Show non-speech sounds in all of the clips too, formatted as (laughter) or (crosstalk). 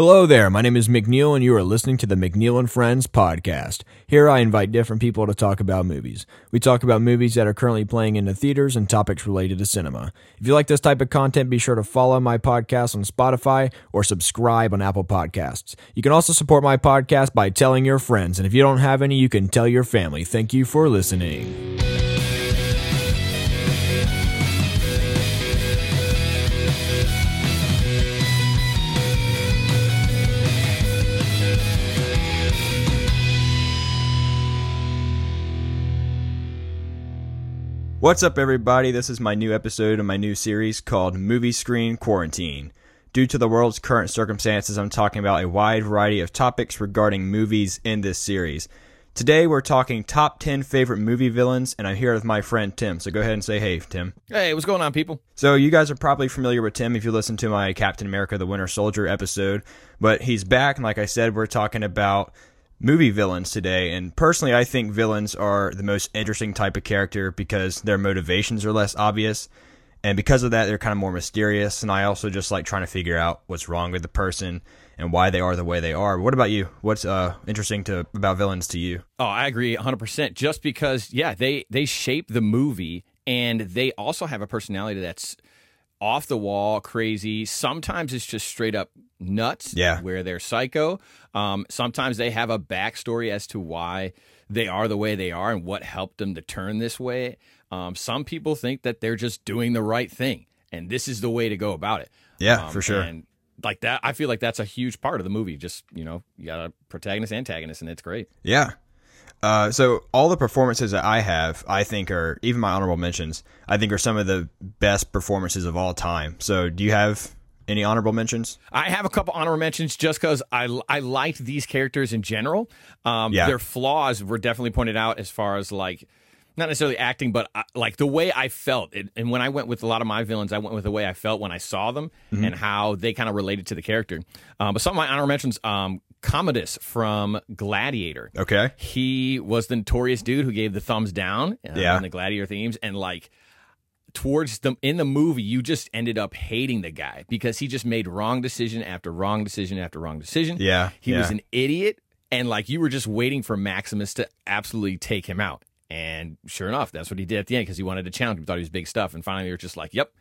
Hello there, my name is McNeill, and you are listening to the McNeill and Friends podcast. Here I invite different people to talk about movies. We talk about movies that are currently playing in the theaters and topics related to cinema. If you like this type of content, be sure to follow my podcast on Spotify or subscribe on Apple Podcasts. You can also support my podcast by telling your friends, and if you don't have any, you can tell your family. Thank you for listening. What's up, everybody? This is my new episode of my new series called Movie Screen Quarantine. Due to the world's current circumstances, I'm talking about a wide variety of topics regarding movies in this series. Today, we're talking top 10 favorite movie villains, and I'm here with my friend Tim. So go ahead and say hey, Tim. Hey, what's going on, people? So, you guys are probably familiar with Tim if you listen to my Captain America the Winter Soldier episode, but he's back, and like I said, we're talking about movie villains today. And personally, I think villains are the most interesting type of character because their motivations are less obvious. And because of that, they're kind of more mysterious. And I also just like trying to figure out what's wrong with the person and why they are the way they are. What about you? What's uh, interesting to about villains to you? Oh, I agree 100%. Just because, yeah, they, they shape the movie and they also have a personality that's off the wall, crazy. Sometimes it's just straight up nuts, yeah. where they're psycho. Um, sometimes they have a backstory as to why they are the way they are and what helped them to turn this way. Um, some people think that they're just doing the right thing, and this is the way to go about it. Yeah, um, for sure. And like that, I feel like that's a huge part of the movie. Just you know, you got a protagonist, antagonist, and it's great. Yeah. Uh, so all the performances that I have, I think are even my honorable mentions. I think are some of the best performances of all time. So do you have any honorable mentions? I have a couple honorable mentions just because I, I liked these characters in general. Um, Yeah. Their flaws were definitely pointed out as far as like, not necessarily acting, but uh, like the way I felt. It, and when I went with a lot of my villains, I went with the way I felt when I saw them Mm-hmm. and how they kind of related to the character. Um, but some of my honorable mentions, um, Commodus from Gladiator. Okay. He was the notorious dude who gave the thumbs down uh, Yeah. in the Gladiator themes, and like towards the in the movie, you just ended up hating the guy because he just made wrong decision after wrong decision after wrong decision. Yeah, he was an idiot, and like you were just waiting for Maximus to absolutely take him out. And sure enough, that's what he did at the end because he wanted to challenge him. Thought he was big stuff, and finally, they were just like, "Yep,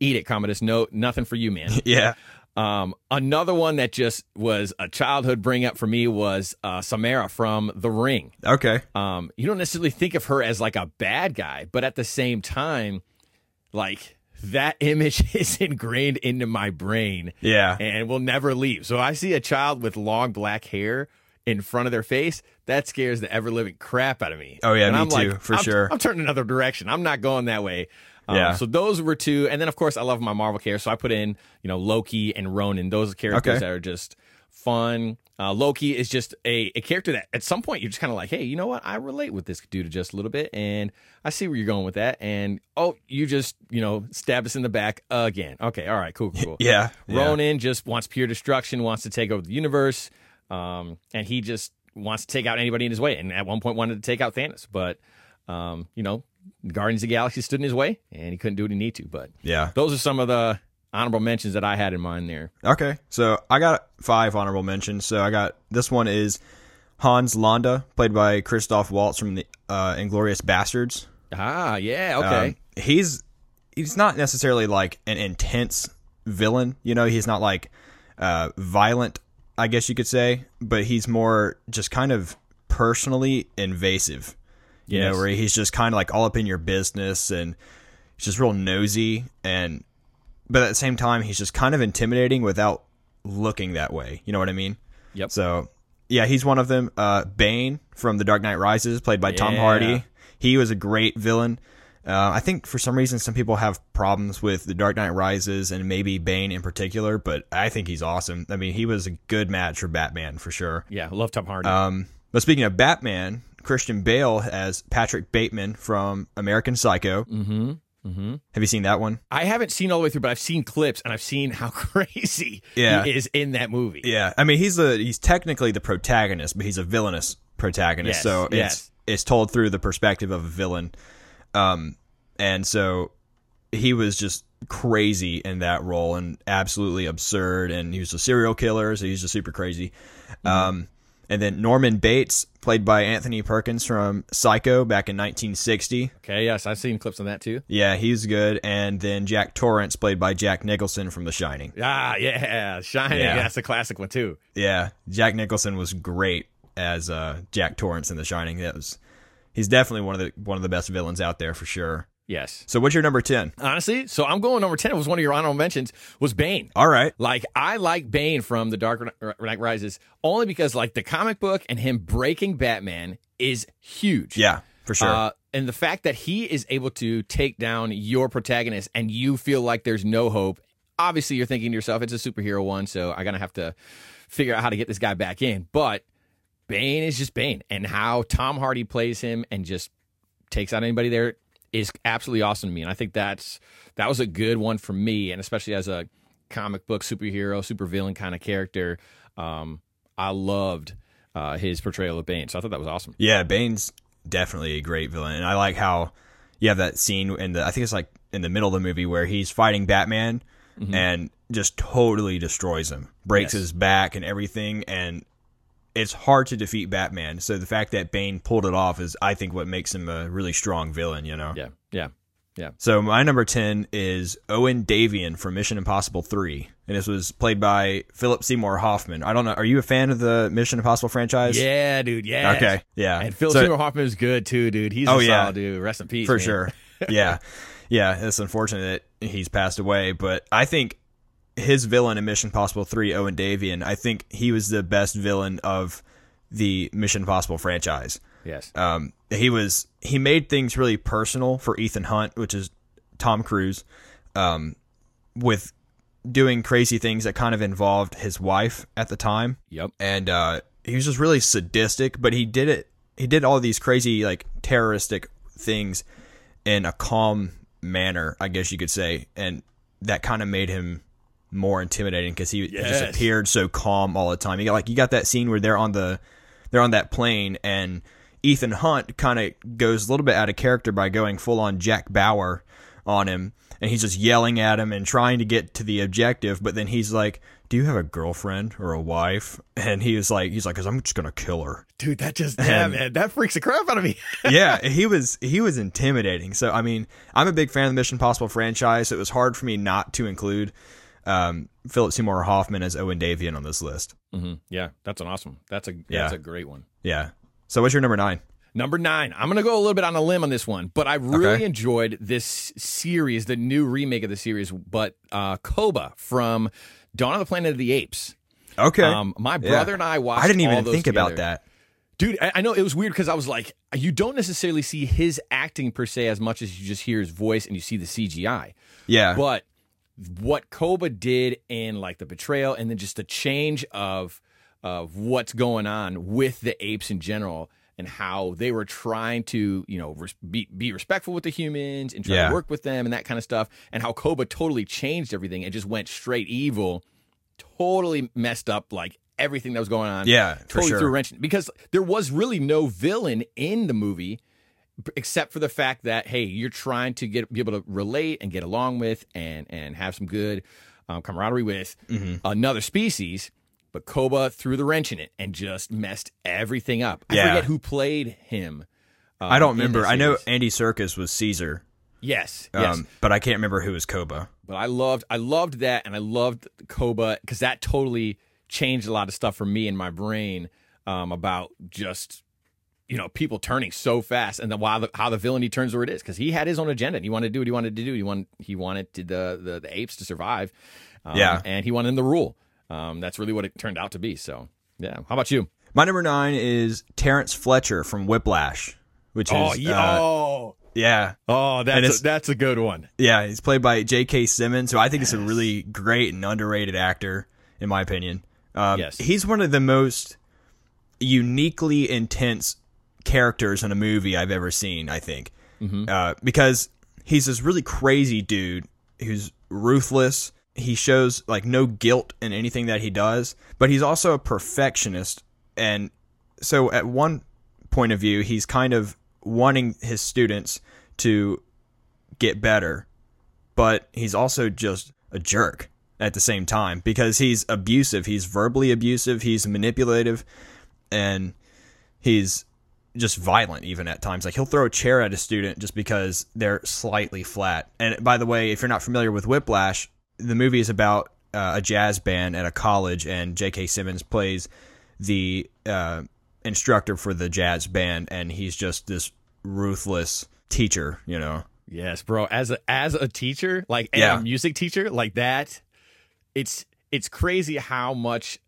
eat it, Commodus. No, nothing for you, man." (laughs) Yeah. Um, another one that just was a childhood bring up for me was uh, Samara from The Ring. Okay. Um, you don't necessarily think of her as like a bad guy, but at the same time, like that (laughs) image is ingrained into my brain Yeah. and will never leave. So I see a child with long black hair in front of their face, that scares the ever living crap out of me. Oh, yeah, And me I'm too, like, for I'm- sure. I'm turning another direction. I'm not going that way. Um, Yeah. So those were two, and then of course I love my Marvel characters. So I put in, you know, Loki and Ronan. Those are characters Okay. that are just fun. Uh, Loki is just a, a character that at some point you're just kind of like, hey, you know what? I relate with this dude just a little bit, and I see where you're going with that. And oh, you just you know stab us in the back again. Okay, all right, cool, cool. (laughs) Yeah. yeah. Ronan just wants pure destruction, wants to take over the universe, um, and he just wants to take out anybody in his way. And at one point wanted to take out Thanos, but um, you know, Guardians of the Galaxy stood in his way, and he couldn't do what he needed to. But Yeah. those are some of the honorable mentions that I had in mind there. Okay, so I got five honorable mentions. So I got this one is Hans Landa, played by Christoph Waltz from the uh, Inglourious Basterds. Ah, yeah, okay. Um, he's he's not necessarily like an intense villain. You know, he's not like uh, violent, I guess you could say, but he's more just kind of personally invasive. You Yes. know, where he's just kind of like all up in your business and he's just real nosy and but at the same time he's just kind of intimidating without looking that way. You know what I mean? Yep. So yeah, he's one of them. Uh, Bane from The Dark Knight Rises, played by Tom Hardy. He was a great villain. Uh, I think for some reason some people have problems with The Dark Knight Rises and maybe Bane in particular, but I think he's awesome. I mean, he was a good match for Batman for sure. yeah, love Tom Hardy. Um, but speaking of Batman, Christian Bale as Patrick Bateman from American Psycho. mm-hmm. Mm-hmm. Have you seen that one? I haven't seen all the way through, but I've seen clips and I've seen how (laughs) crazy Yeah. he is in that movie. Yeah, I mean he's the he's technically the protagonist, but he's a villainous protagonist. Yes, so yes. it's it's told through the perspective of a villain. Um, and so he was just crazy in that role and absolutely absurd. And he was a serial killer, so he's just super crazy. Um, and then Norman Bates, played by Anthony Perkins from Psycho back in 1960. Okay, yes, I've seen clips on that too. Yeah, he's good. And then Jack Torrance, played by Jack Nicholson from The Shining. Ah, yeah, Shining. Yeah. That's a classic one too. Yeah, Jack Nicholson was great as uh, Jack Torrance in The Shining. That was he's definitely one of the one of the best villains out there for sure. Yes. So what's your number ten? Honestly, so I'm going number 10 was one of your honorable mentions was Bane. All right. Like I like Bane from The Dark Knight Rises only because like the comic book and him breaking Batman is huge. Yeah, for sure. Uh, and the fact that he is able to take down your protagonist and you feel like there's no hope. Obviously, you're thinking to yourself, it's a superhero one, so I'm gonna have to figure out how to get this guy back in. But Bane is just Bane, and how Tom Hardy plays him and just takes out anybody there is absolutely awesome to me. And I think that's that was a good one for me, and especially as a comic book superhero, supervillain kind of character. Um, I loved uh, his portrayal of Bane, so I thought that was awesome. yeah, Bane's definitely a great villain, and I like how you have that scene in the I think it's like in the middle of the movie where he's fighting Batman and just totally destroys him, breaks Yes. his back and everything, and it's hard to defeat Batman. So the fact that Bane pulled it off is, I think, what makes him a really strong villain. You know. Yeah, yeah, yeah. So my number ten is Owen Davian from Mission Impossible Three, and this was played by Philip Seymour Hoffman. I don't know. Are you a fan of the Mission Impossible franchise? Yeah, dude. Yeah. Okay. Yeah. And Philip So- Seymour Hoffman is good too, dude. He's Oh, a yeah. solid dude. Rest in peace, for man. sure. (laughs) Yeah, yeah. It's unfortunate that he's passed away, but I think his villain in Mission Impossible Three, Owen Davian, I think he was the best villain of the Mission Impossible franchise. Yes. Um, he was he made things really personal for Ethan Hunt, which is Tom Cruise, um, with doing crazy things that kind of involved his wife at the time Yep. and uh, he was just really sadistic. But he did it. He did all these crazy like terroristic things in a calm manner, I guess you could say, and that kind of made him more intimidating because he Yes. just appeared so calm all the time. You got like you got that scene where they're on the they're on that plane and Ethan Hunt kind of goes a little bit out of character by going full on Jack Bauer on him and he's just yelling at him and trying to get to the objective but then he's like do you have a girlfriend or a wife (laughs) and he was like he's like cuz I'm just going to kill her Dude, that just yeah, man, that freaks the crap out of me. (laughs) yeah, he was he was intimidating. So I mean, I'm a big fan of the Mission Impossible franchise. So it was hard for me not to include um, Philip Seymour Hoffman as Owen Davian on this list. hmm Yeah, that's an awesome. That's a Yeah. that's a great one. Yeah. So what's your number nine? Number nine. I'm gonna go a little bit on a limb on this one, but I really Okay. enjoyed this series, the new remake of the series, but uh Koba from Dawn of the Planet of the Apes. Okay. Um, my brother and I watched. I didn't even think about that. Dude, I, I know it was weird because I was like, you don't necessarily see his acting per se as much as you just hear his voice and you see the CGI. Yeah. But what Koba did in like the betrayal and then just the change of of what's going on with the apes in general and how they were trying to, you know, res- be, be respectful with the humans and try Yeah. to work with them and that kind of stuff. And how Koba totally changed everything and just went straight evil, totally messed up like everything that was going on Yeah, totally sure. threw a wrench because there was really no villain in the movie except for the fact that hey you're trying to get be able to relate and get along with and and have some good um, camaraderie with Mm-hmm. another species but koba threw the wrench in it and just messed everything up i Yeah. forget who played him um, I don't remember. I know. Andy Serkis was Caesar, yes um, yes but I can't remember who was Koba. But I loved I loved that and I loved Koba because that totally changed a lot of stuff for me in my brain um, about just you know people turning so fast and then why the, how the villainy turns where it is because he had his own agenda and he wanted to do what he wanted to do. He wanted he wanted to the the, the apes to survive. Um, Yeah. and he wanted them to rule. Um, that's really what it turned out to be. So yeah, how about you? My number nine is Terrence Fletcher from Whiplash, which is Oh yeah, uh, oh, yeah, oh, that's a, that's a good one. yeah. He's played by J.K. Simmons, who I think is a really great and underrated actor, in my opinion. Um, Yes. he's one of the most uniquely intense characters in a movie I've ever seen. I think uh, because he's this really crazy dude who's ruthless. He shows like no guilt in anything that he does, but he's also a perfectionist. And so, at one point of view, he's kind of wanting his students to get better, but he's also just a jerk at the same time because he's abusive. He's verbally abusive. He's manipulative, and he's just violent even at times. Like he'll throw a chair at a student just because they're slightly flat. And by the way, if you're not familiar with Whiplash, the movie is about uh, a jazz band at a college, and J.K. Simmons plays the uh, instructor for the jazz band, and he's just this ruthless teacher, you know. Yes, bro. As a as a teacher, like and Yeah. a music teacher, like that, it's it's crazy how much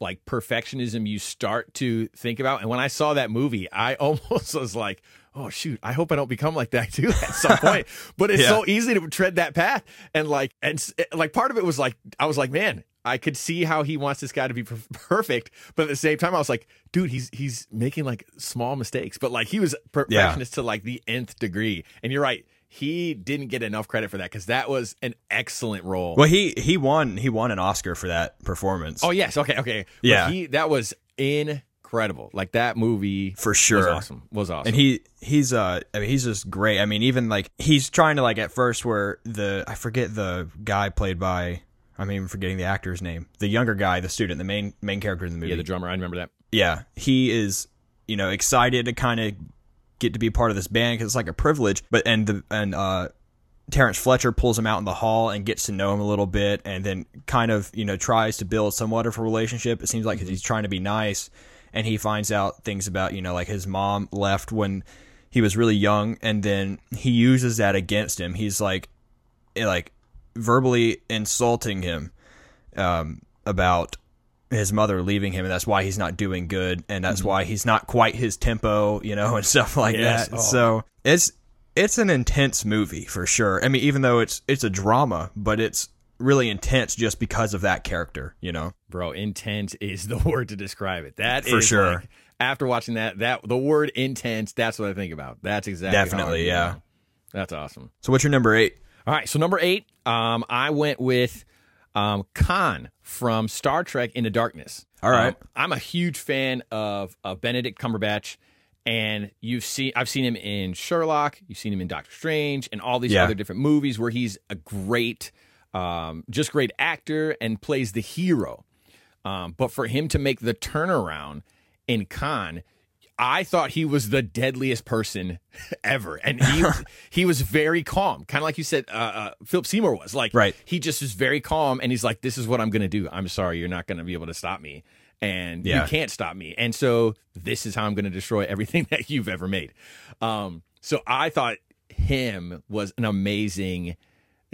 like perfectionism you start to think about. And when I saw that movie, I (laughs) almost was like, oh shoot, I hope I don't become like that (laughs) too at some point. (laughs) But it's Yeah. so easy to tread that path. And like and eh, like part of it was like I was like, man, I could see how he wants this guy to be per- perfect, but at the same time, I was like, dude, he's he's making like small mistakes, but like he was perfectionist to like the nth degree. And you're right, he didn't get enough credit for that because that was an excellent role. Well, he he won he won an Oscar for that performance. Oh yes, okay, okay, But Yeah. he that was incredible. Like that movie for sure was awesome. Was awesome. And he he's uh I mean he's just great. I mean even like he's trying to like at first where the I forget the guy played by I'm even forgetting the actor's name. The younger guy, the student, the main main character in the movie. yeah, the drummer. I remember that. yeah, he is you know excited to kind of get to be part of this band because it's like a privilege. But and the and uh, Terrence Fletcher pulls him out in the hall and gets to know him a little bit, and then kind of you know tries to build somewhat of a relationship. It seems like he's trying to be nice, and he finds out things about you know like his mom left when he was really young, and then he uses that against him. He's like eh, like verbally insulting him um, about his mother leaving him, and that's why he's not doing good, and that's why he's not quite his tempo, you know, (laughs) and stuff like Yes. that. Oh. So it's it's an intense movie for sure. I mean, even though it's it's a drama, but it's really intense just because of that character, you know. Bro, intense is the (laughs) word to describe it. That For is, sure. like, after watching that, that the word intense, that's what I think about. That's exactly Definitely, yeah. That's awesome. So what's your number eight? All right, so number eight, um, I went with um, Khan from Star Trek Into Darkness. All right. Um, I'm a huge fan of, of Benedict Cumberbatch, and you've seen I've seen him in Sherlock, you've seen him in Doctor Strange, and all these Yeah. other different movies where he's a great, um, just great actor and plays the hero. Um, but for him to make the turnaround in Khan, I thought he was the deadliest person (laughs) ever, and he (laughs) he was very calm, kind of like you said. Uh, uh, Philip Seymour was like, Right. He just was very calm, and he's like, "This is what I'm going to do. I'm sorry, you're not going to be able to stop me, and Yeah. you can't stop me. And so this is how I'm going to destroy everything (laughs) that you've ever made." Um, so I thought him was an amazing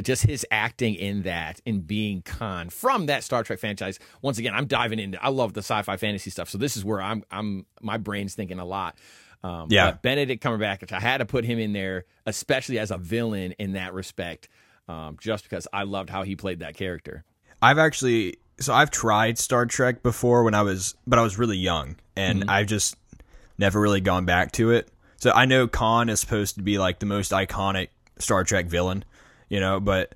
just his acting in that and being Khan from that Star Trek franchise. Once again, I'm diving into. I love the sci-fi fantasy stuff, so this is where I'm. I'm my brain's thinking a lot. Um, Yeah. Benedict Cumberbatch, I had to put him in there, especially as a villain in that respect, um, just because I loved how he played that character. I've actually so I've tried Star Trek before when I was but I was really young and I've just never really gone back to it. So I know Khan is supposed to be like the most iconic Star Trek villain, you know, but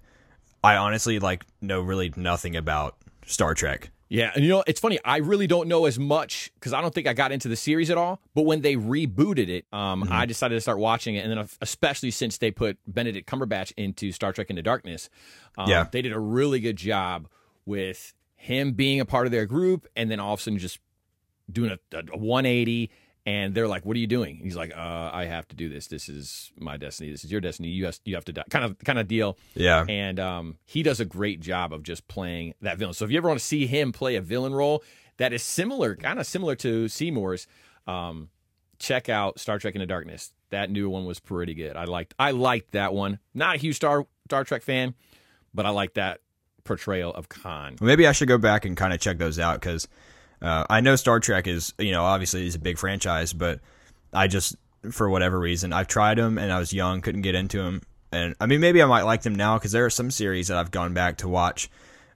I honestly like know really nothing about Star Trek. Yeah, and you know it's funny. I really don't know as much because I don't think I got into the series at all. But when they rebooted it, um, Mm-hmm. I decided to start watching it, and then especially since they put Benedict Cumberbatch into Star Trek Into Darkness, um, Yeah. they did a really good job with him being a part of their group, and then all of a sudden just doing a, a 180. And they're like, "What are you doing?" He's like, uh, "I have to do this. This is my destiny. This is your destiny. You have, you have to die." Kind of kind of deal Yeah. and um, he does a great job of just playing that villain. So if you ever want to see him play a villain role that is similar, kind of similar to Seymour's, um, check out Star Trek Into Darkness. That new one was pretty good. I liked I liked that one. Not a huge Star Star Trek fan, but I like that portrayal of Khan. Maybe I should go back and kind of check those out because uh, I know Star Trek is, you know, obviously is a big franchise, but I just, for whatever reason, I've tried them and I was young, couldn't get into them. And I mean, maybe I might like them now because there are some series that I've gone back to watch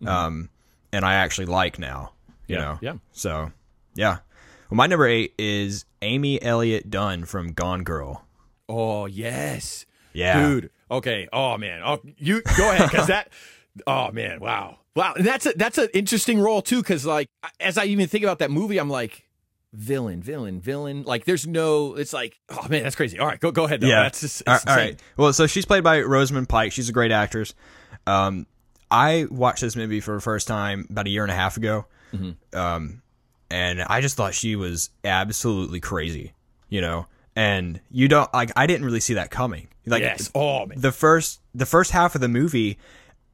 um, and I actually like now, you Yeah, know? yeah. So, yeah. Well, my number eight is Amy Elliott Dunn from Gone Girl. Oh yes, Yeah. dude. Okay. Oh man. Oh, you go ahead because (laughs) that. Oh man. Wow. Wow. And that's a that's an interesting role too because like as I even think about that movie, I'm like, villain, villain, villain. Like there's no. It's like oh man, that's crazy. All right, go go ahead. Though. Yeah. that's just All all right. Well, so she's played by Rosamund Pike. She's a great actress. Um, I watched this movie for the first time about a year and a half ago. Mm-hmm. Um, and I just thought she was absolutely crazy, you know. And you don't like. I didn't really see that coming. Like yes. Oh man. the first the first half of the movie,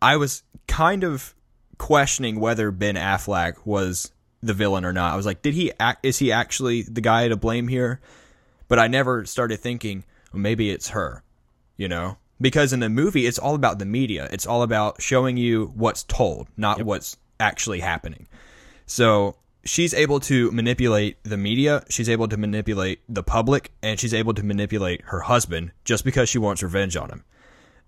I was kind of questioning whether Ben Affleck was the villain or not. I was like, did he act? Is he actually the guy to blame here? But I never started thinking, well, maybe it's her, you know, because in the movie it's all about the media. It's all about showing you what's told, not what's actually happening. So she's able to manipulate the media, she's able to manipulate the public, and she's able to manipulate her husband just because she wants revenge on him.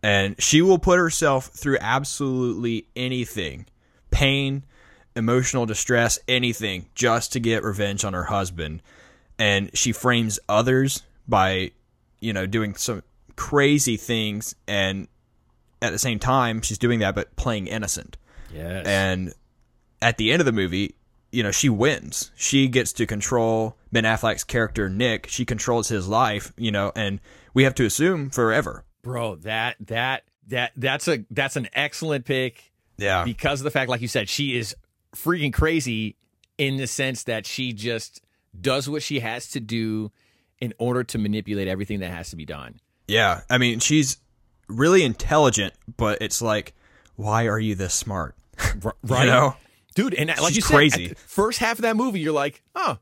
And she will put herself through absolutely anything pain, emotional distress, anything just to get revenge on her husband. And she frames others by, you know, doing some crazy things. And at the same time, she's doing that, but playing innocent. yes. And at the end of the movie, you know, she wins. She gets to control Ben Affleck's character, Nick. She controls his life, you know, and we have to assume forever. bro that that that that's a that's an excellent pick Yeah. because of the fact like you said she is freaking crazy in the sense that she just does what she has to do in order to manipulate everything that has to be done Yeah. I mean, she's really intelligent, but it's like, why are you this smart? (laughs) right. You know? dude and like She's you said crazy. first half of that movie you're like oh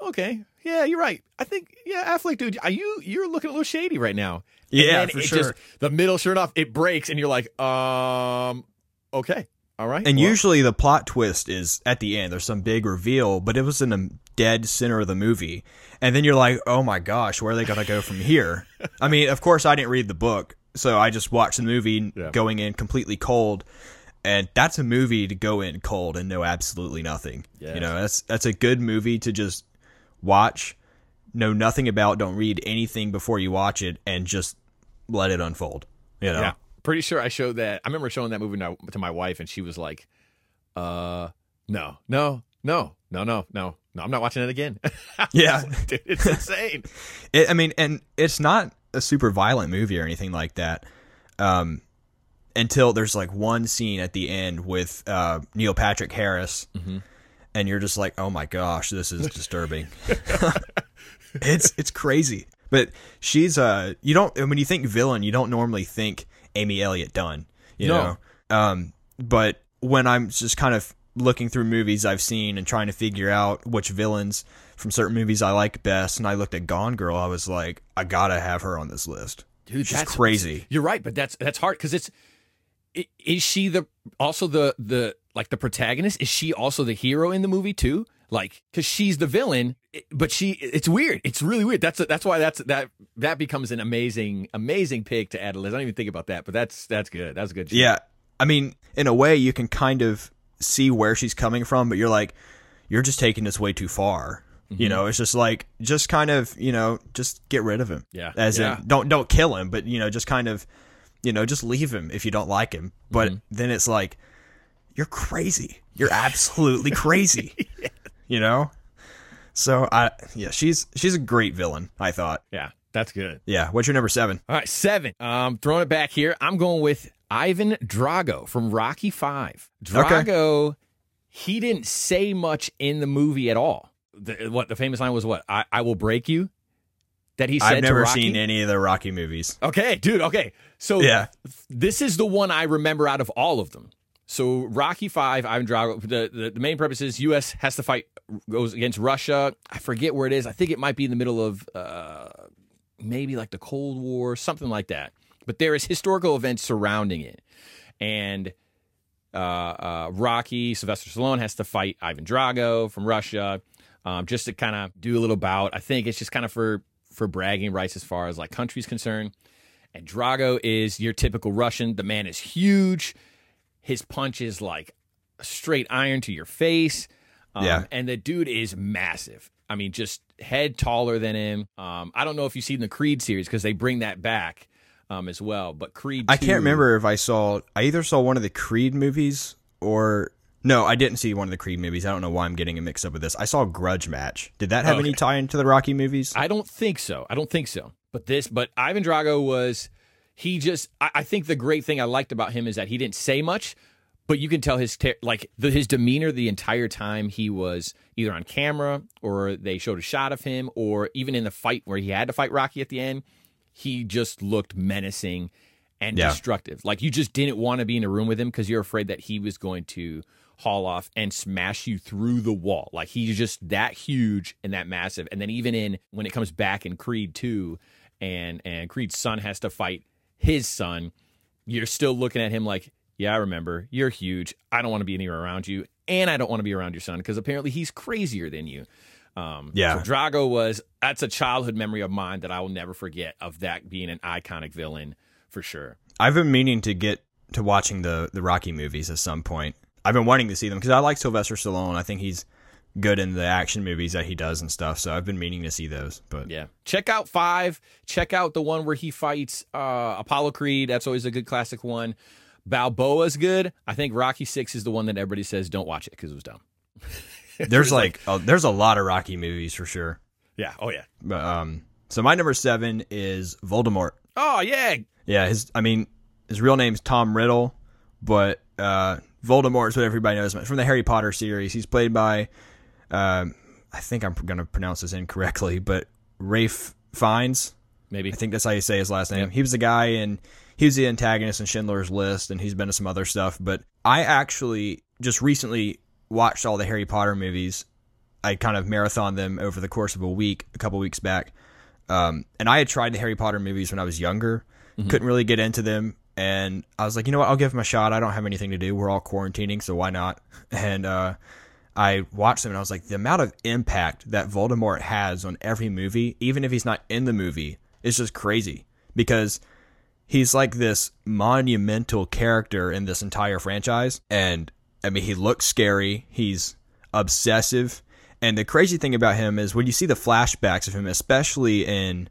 okay yeah you're right i think yeah affleck dude are you you're looking a little shady right now And Yeah, then for it sure. just the middle sure enough it breaks and you're like um okay all right And well, usually the plot twist is at the end. There's some big reveal, but it was in the dead center of the movie. And then you're like, oh my gosh, where are they going to go from here? (laughs) I mean, of course, I didn't read the book, so I just watched the movie Yeah. going in completely cold. And that's a movie to go in cold and know absolutely nothing. Yes. You know, that's that's a good movie to just watch, know nothing about, don't read anything before you watch it, and just let it unfold. You know, Yeah, pretty sure I showed that. I remember showing that movie to my wife, and she was like, "Uh, no, no, no, no, no, no, no. I'm not watching it again." (laughs) Yeah. Dude, it's (laughs) insane. It, I mean, and it's not a super violent movie or anything like that. Um, until there's like one scene at the end with uh, Neil Patrick Harris, and you're just like, oh my gosh, this is (laughs) disturbing. it's it's crazy. But she's uh, you don't when you think villain, you don't normally think Amy Elliott Dunn, you No. know. Um, but when I'm just kind of looking through movies I've seen and trying to figure out which villains from certain movies I like best, and I looked at Gone Girl, I was like, I gotta have her on this list. Dude, She's that's crazy. You're right, but that's that's hard because it's is she the also the the like the protagonist? Is she also the hero in the movie too? Like, because she's the villain, but she it's weird. It's really weird. That's that's why that's that that becomes an amazing amazing pick to add a list. I don't even think about that, but that's that's good. That's a good. Yeah, I mean, in a way, you can kind of see where she's coming from, but you're like, you're just taking this way too far. Mm-hmm. You know, it's just like, just kind of, you know, just get rid of him. Yeah. As Yeah. in, don't don't kill him, but you know, just kind of, you know, just leave him if you don't like him. But Mm-hmm. then it's like, you're crazy. You're absolutely crazy. (laughs) You know. So I, yeah, she's she's a great villain. I thought. yeah, that's good. Yeah. What's your number seven? All right, seven. Um, throwing it back here. I'm going with Ivan Drago from Rocky Five. Drago, he didn't say much in the movie at all. The, what the famous line was? What I, I will break you. That he said I've never seen any of the Rocky movies. Okay, dude. Okay, so Yeah. this is the one I remember out of all of them. So Rocky Five, Ivan Drago. The, the the main purpose is U.S. has to fight goes against Russia. I forget where it is. I think it might be in the middle of uh, maybe like the Cold War, something like that. But there is historical events surrounding it, and uh, uh, Rocky Sylvester Stallone has to fight Ivan Drago from Russia, um, just to kind of do a little bout. I think it's just kind of for for bragging rights as far as like country's concerned. And Drago is your typical Russian. The man is huge. His punch is like straight iron to your face. Um, Yeah. And the dude is massive. I mean, just head taller than him. Um, I don't know if you've seen the Creed series because they bring that back um, as well. But Creed, I 2 can't remember if I saw. I either saw one of the Creed movies or No, I didn't see one of the Creed movies. I don't know why I'm getting a mix up with this. I saw Grudge Match. Did that have Okay. any tie into the Rocky movies? I don't think so. I don't think so. But this, but Ivan Drago was, he just, I, I think the great thing I liked about him is that he didn't say much, but you can tell his, ter- like, the, his demeanor the entire time he was either on camera or they showed a shot of him or even in the fight where he had to fight Rocky at the end, he just looked menacing and Yeah. destructive. Like, you just didn't want to be in a room with him because you're afraid that he was going to haul off and smash you through the wall. Like he's just that huge and that massive. And then even in when it comes back in Creed 2 and and Creed's son has to fight his son, you're still looking at him like, "Yeah, I remember. You're huge. I don't want to be anywhere around you, and I don't want to be around your son because apparently he's crazier than you." Um, Yeah. So Drago was that's a childhood memory of mine that I will never forget of that being an iconic villain for sure. I've been meaning to get to watching the the Rocky movies at some point. I've been wanting to see them because I like Sylvester Stallone. I think he's good in the action movies that he does and stuff. So I've been meaning to see those. But Yeah. Check out five. Check out the one where he fights uh, Apollo Creed. That's always a good classic one. Balboa's good. I think Rocky Six is the one that everybody says don't watch it because it was dumb. (laughs) there's like oh, there's a lot of Rocky movies for sure. Yeah. Oh yeah. But um, so my number seven is Voldemort. Oh yeah. Yeah, his I mean his real name's Tom Riddle, but uh, Voldemort is what everybody knows him from the Harry Potter series. He's played by um, I think I'm going to pronounce this incorrectly, but Rafe Fiennes. Maybe. I think that's how you say his last name. He was the guy and he was the antagonist in Schindler's List and he's been in some other stuff, but I actually just recently watched all the Harry Potter movies. I kind of marathon them over the course of a week, a couple weeks back. Um, and I had tried the Harry Potter movies when I was younger, couldn't really get into them. And I was like, you know what? I'll give them a shot. I don't have anything to do. We're all quarantining, so why not? (laughs) And uh, I watched them and I was like, the amount of impact that Voldemort has on every movie, even if he's not in the movie, is just crazy because he's like this monumental character in this entire franchise. And I mean, he looks scary. He's obsessive. And the crazy thing about him is when you see the flashbacks of him, especially in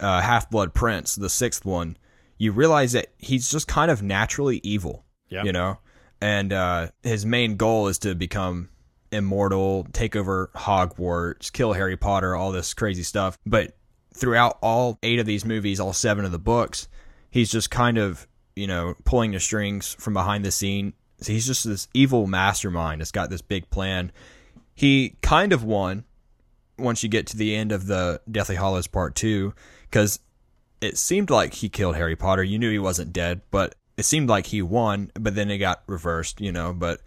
uh, Half Blood Prince, the sixth one, you realize that he's just kind of naturally evil. Yeah. You know? And uh, his main goal is to become immortal, take over Hogwarts, kill Harry Potter, all this crazy stuff. But throughout all eight of these movies, all seven of the books, he's just kind of, you know, pulling the strings from behind the scene. So he's just this evil mastermind that's got this big plan. He kind of won once you get to the end of the Deathly Hallows Part 2, because it seemed like he killed Harry Potter. You knew he wasn't dead, but it seemed like he won, but then it got reversed, you know. But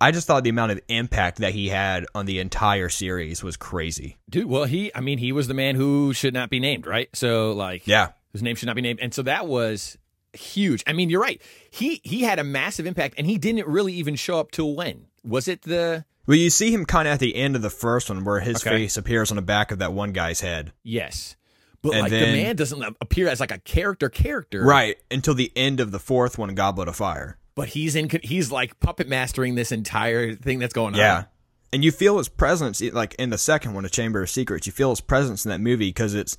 I just thought the amount of impact that he had on the entire series was crazy. Dude, well, he, I mean, he was the man who should not be named, right? So, like, Yeah. his name should not be named. And so that was huge. I mean, you're right. He he had a massive impact, and he didn't really even show up till when? Was it the Well, you see him kind of at the end of the first one where his Okay. face appears on the back of that one guy's head. yes? But And like the man doesn't appear as like a character character, Right. Until the end of the fourth one, Goblet of Fire. But he's in. He's like puppet mastering this entire thing that's going on. Yeah. And you feel his presence, like in the second one, A Chamber of Secrets, you feel his presence in that movie because it's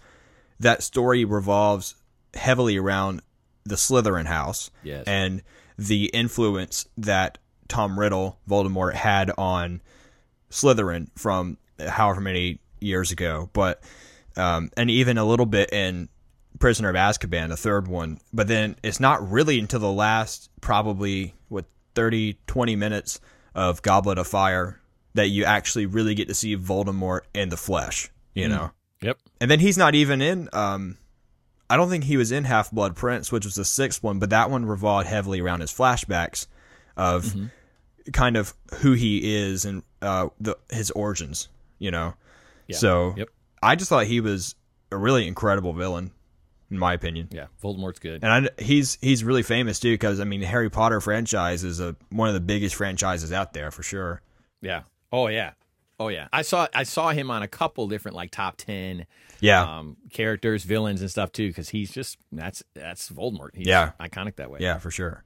that story revolves heavily around the Slytherin house Yes. and the influence that Tom Riddle, Voldemort, had on Slytherin from however many years ago. But, um, and even a little bit in Prisoner of Azkaban, the third one. But then it's not really until the last probably, what, 30, 20 minutes of Goblet of Fire that you actually really get to see Voldemort in the flesh, you know? Yep. And then he's not even in. Um, I don't think he was in Half Blood Prince, which was the sixth one, but that one revolved heavily around his flashbacks of kind of who he is and uh, the his origins. You know, Yeah. so Yep. I just thought he was a really incredible villain, in my opinion. Yeah. Voldemort's good. And I, he's he's really famous too because I mean the Harry Potter franchise is a one of the biggest franchises out there for sure. Yeah. Oh yeah. Oh yeah. I saw I saw him on a couple different like top ten Yeah, um, characters, villains, and stuff too. Because he's just that's that's Voldemort. He's Yeah. iconic that way. yeah, for sure.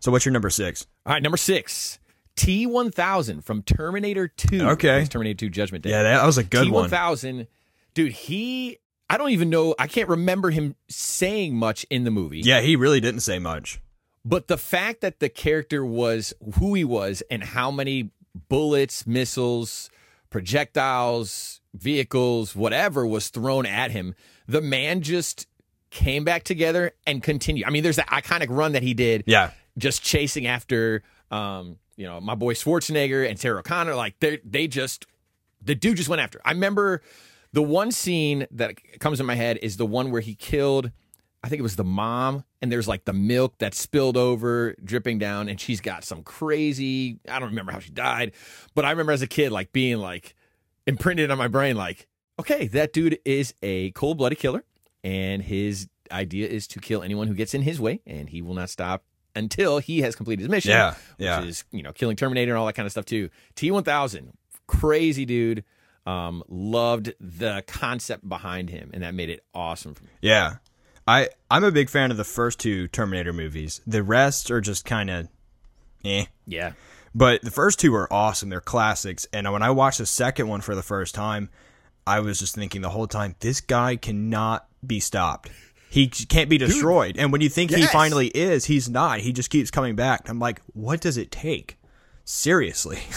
So what's your number six? All right, number six, T one thousand from Terminator Two. Okay. Terminator Two Judgment Day. Yeah, that was a good T one one. thousand, dude. He, I don't even know. I can't remember him saying much in the movie. Yeah, he really didn't say much. But the fact that the character was who he was and how many bullets, missiles, projectiles, vehicles, whatever was thrown at him, the man just came back together and continued. I mean, there's that iconic run that he did. Yeah. Just chasing after, um, you know, my boy Schwarzenegger and Sarah Connor. Like they, they just, the dude just went after. I remember the one scene that comes in my head is the one where he killed. I think it was the mom, and there's like the milk that spilled over, dripping down, and she's got some crazy. I don't remember how she died, but I remember as a kid, like being like imprinted on my brain, like, okay, that dude is a cold blooded killer, and his idea is to kill anyone who gets in his way, and he will not stop until he has completed his mission. Yeah, which is you know killing Terminator and all that kind of stuff too. T one thousand, crazy dude. Um, loved the concept behind him, and that made it awesome. For me. Yeah. I I'm a big fan of the first two Terminator movies. The rest are just kind of eh. Yeah, But the first two are awesome. They're classics. And when I watched the second one for the first time, I was just thinking the whole time, this guy cannot be stopped. He can't be destroyed. and when you think he finally is, he's not. He just keeps coming back. I'm like, what does it take? Seriously. (laughs)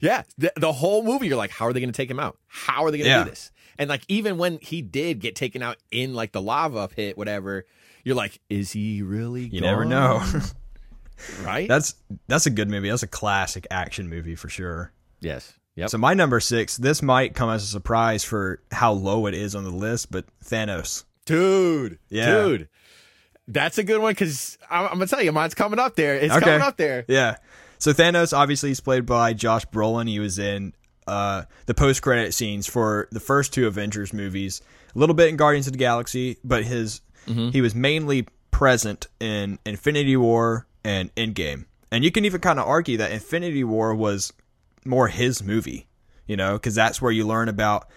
Yeah. The, the whole movie, you're like, how are they going to take him out? How are they going to Yeah. do this? And like, even when he did get taken out in like the lava pit, whatever, you're like, is he really? You never know. (laughs) right? that's that's a good movie. That's a classic action movie for sure. yes. Yep. So my number six, this might come as a surprise for how low it is on the list, but Thanos. dude. Yeah. Dude. That's a good one because I'm, I'm gonna tell you, mine's coming up there. It's Okay. coming up there. Yeah. So Thanos obviously is played by Josh Brolin. He was in uh, the post credit scenes for the first two Avengers movies, a little bit in Guardians of the Galaxy, but his he was mainly present in Infinity War and Endgame. And you can even kind of argue that Infinity War was more his movie, you know, because that's where you learn about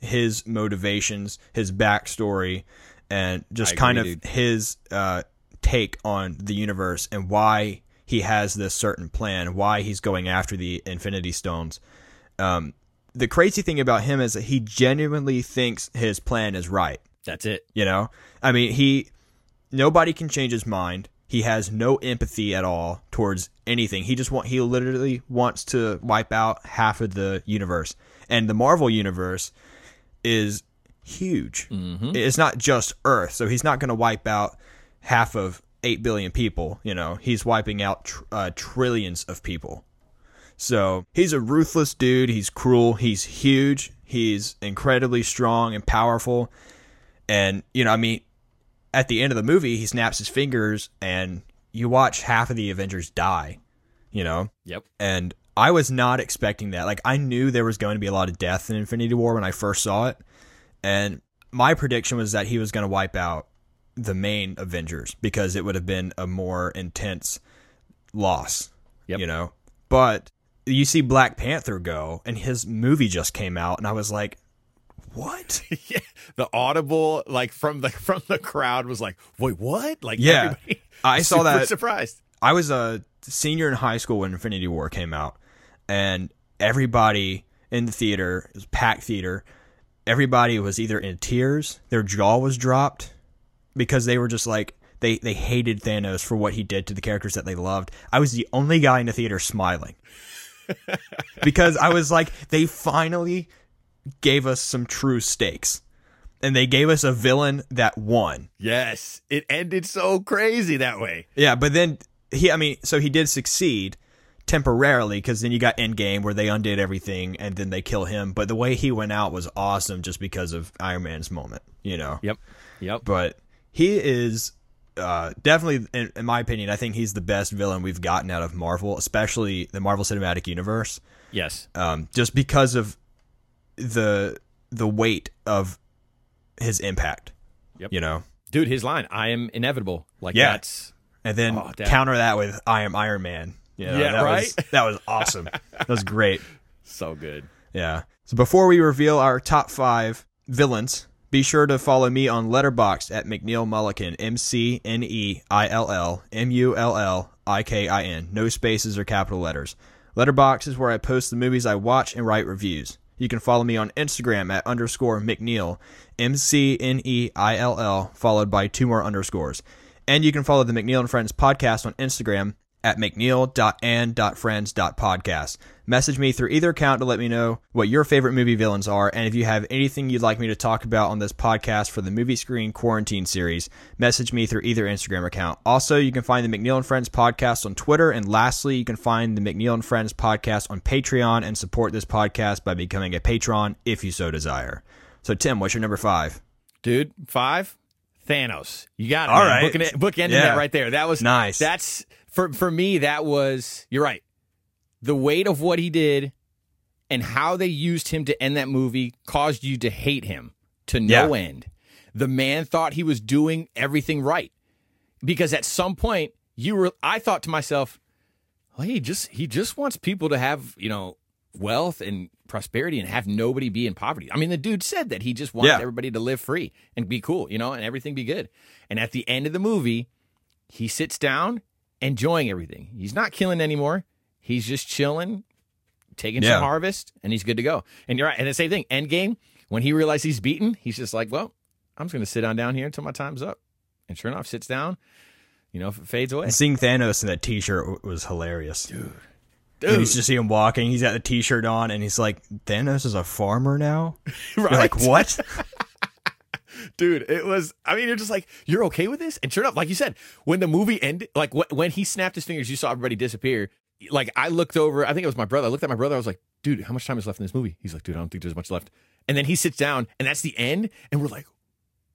his motivations, his backstory, and just kind of dude. his uh, take on the universe and why he has this certain plan, why he's going after the Infinity Stones. Um, the crazy thing about him is that he genuinely thinks his plan is right. That's it. You know, I mean, he nobody can change his mind. He has no empathy at all towards anything. He just want he literally wants to wipe out half of the universe. And the Marvel universe is huge. It's not just Earth, so he's not going to wipe out half of eight billion people. You know, he's wiping out tr- uh, trillions of people. So he's a ruthless dude. He's cruel. He's huge. He's incredibly strong and powerful. And, you know, I mean, at the end of the movie, he snaps his fingers and you watch half of the Avengers die, you know? Yep. And I was not expecting that. Like, I knew there was going to be a lot of death in Infinity War when I first saw it. And my prediction was that he was going to wipe out the main Avengers because it would have been a more intense loss, Yep. you know? But you see Black Panther go, and his movie just came out, and I was like, what? (laughs) yeah. The audible like from the (laughs) from the crowd was like, wait, what? Like Yeah. (laughs) I saw that. surprised. I was a senior in high school when Infinity War came out, and everybody in the theater, it was packed theater, everybody was either in tears, their jaw was dropped, because they were just like they they hated Thanos for what he did to the characters that they loved. I was the only guy in the theater smiling. (laughs) because I was like, they finally gave us some true stakes. And they gave us a villain that won. Yes. It ended so crazy that way. Yeah, but then he, I mean, so he did succeed temporarily because then you got Endgame where they undid everything and then they kill him. But the way he went out was awesome just because of Iron Man's moment, you know? Yep. Yep. But he is uh, definitely, in, in my opinion, I think he's the best villain we've gotten out of Marvel, especially the Marvel Cinematic Universe, Yes. um, just because of the the weight of his impact. Yep. You know, Dude, his line, I am inevitable. Like Yeah. that's and then Oh, counter that with "I am Iron Man." You know, Yeah, that right? Was, that was awesome. that was great. (laughs) so good. Yeah. So before we reveal our top five villains, be sure to follow me on Letterboxd at McNeill Mullikin, M C N E I L L M U L L I K I N, no spaces or capital letters. Letterboxd is where I post the movies I watch and write reviews. You can follow me on Instagram at underscore McNeill, M C N E I L L, followed by two more underscores. And you can follow the McNeill and Friends podcast on Instagram at mcneill.and.friends.podcast. Message me through either account to let me know what your favorite movie villains are, and if you have anything you'd like me to talk about on this podcast for the Movie Screen Quarantine series, message me through either Instagram account. Also, you can find the McNeill and Friends podcast on Twitter, and lastly, you can find the McNeill and Friends podcast on Patreon and support this podcast by becoming a patron if you so desire. So, Tim, what's your number five? Dude, five, Thanos. You got it. All man. right. Booking it, bookending Yeah. that right there. That was Nice. That's for for me. That was you're right. The weight of what he did and how they used him to end that movie caused you to hate him to no Yeah. end. The man thought he was doing everything right because at some point you were. I thought to myself, well, he just he just wants people to have you know wealth and prosperity and have nobody be in poverty. I mean, the dude said that he just wants Yeah. everybody to live free and be cool, you know, and everything be good. And at the end of the movie, he sits down, enjoying everything. He's not killing anymore. He's just chilling, taking Yeah. some harvest, and he's good to go. And you're right. And the same thing, Endgame, when he realizes he's beaten, he's just like, well, I'm just going to sit on down here until my time's up. And sure enough, sits down, you know, if it fades away. And seeing Thanos in that T-shirt was hilarious. Dude, Dude, and he's just see him walking. He's got the T-shirt on, and he's like, "Thanos is a farmer now." right? (laughs) You're like, "What?" (laughs) dude it was i mean you're just like you're okay with this? And sure enough like you said when the movie ended like wh- when he snapped his fingers you saw everybody disappear. Like i looked over i think it was my brother i looked at my brother i was like dude how much time is left in this movie? He's like dude i don't think there's much left. And then he sits down and that's the end and we're like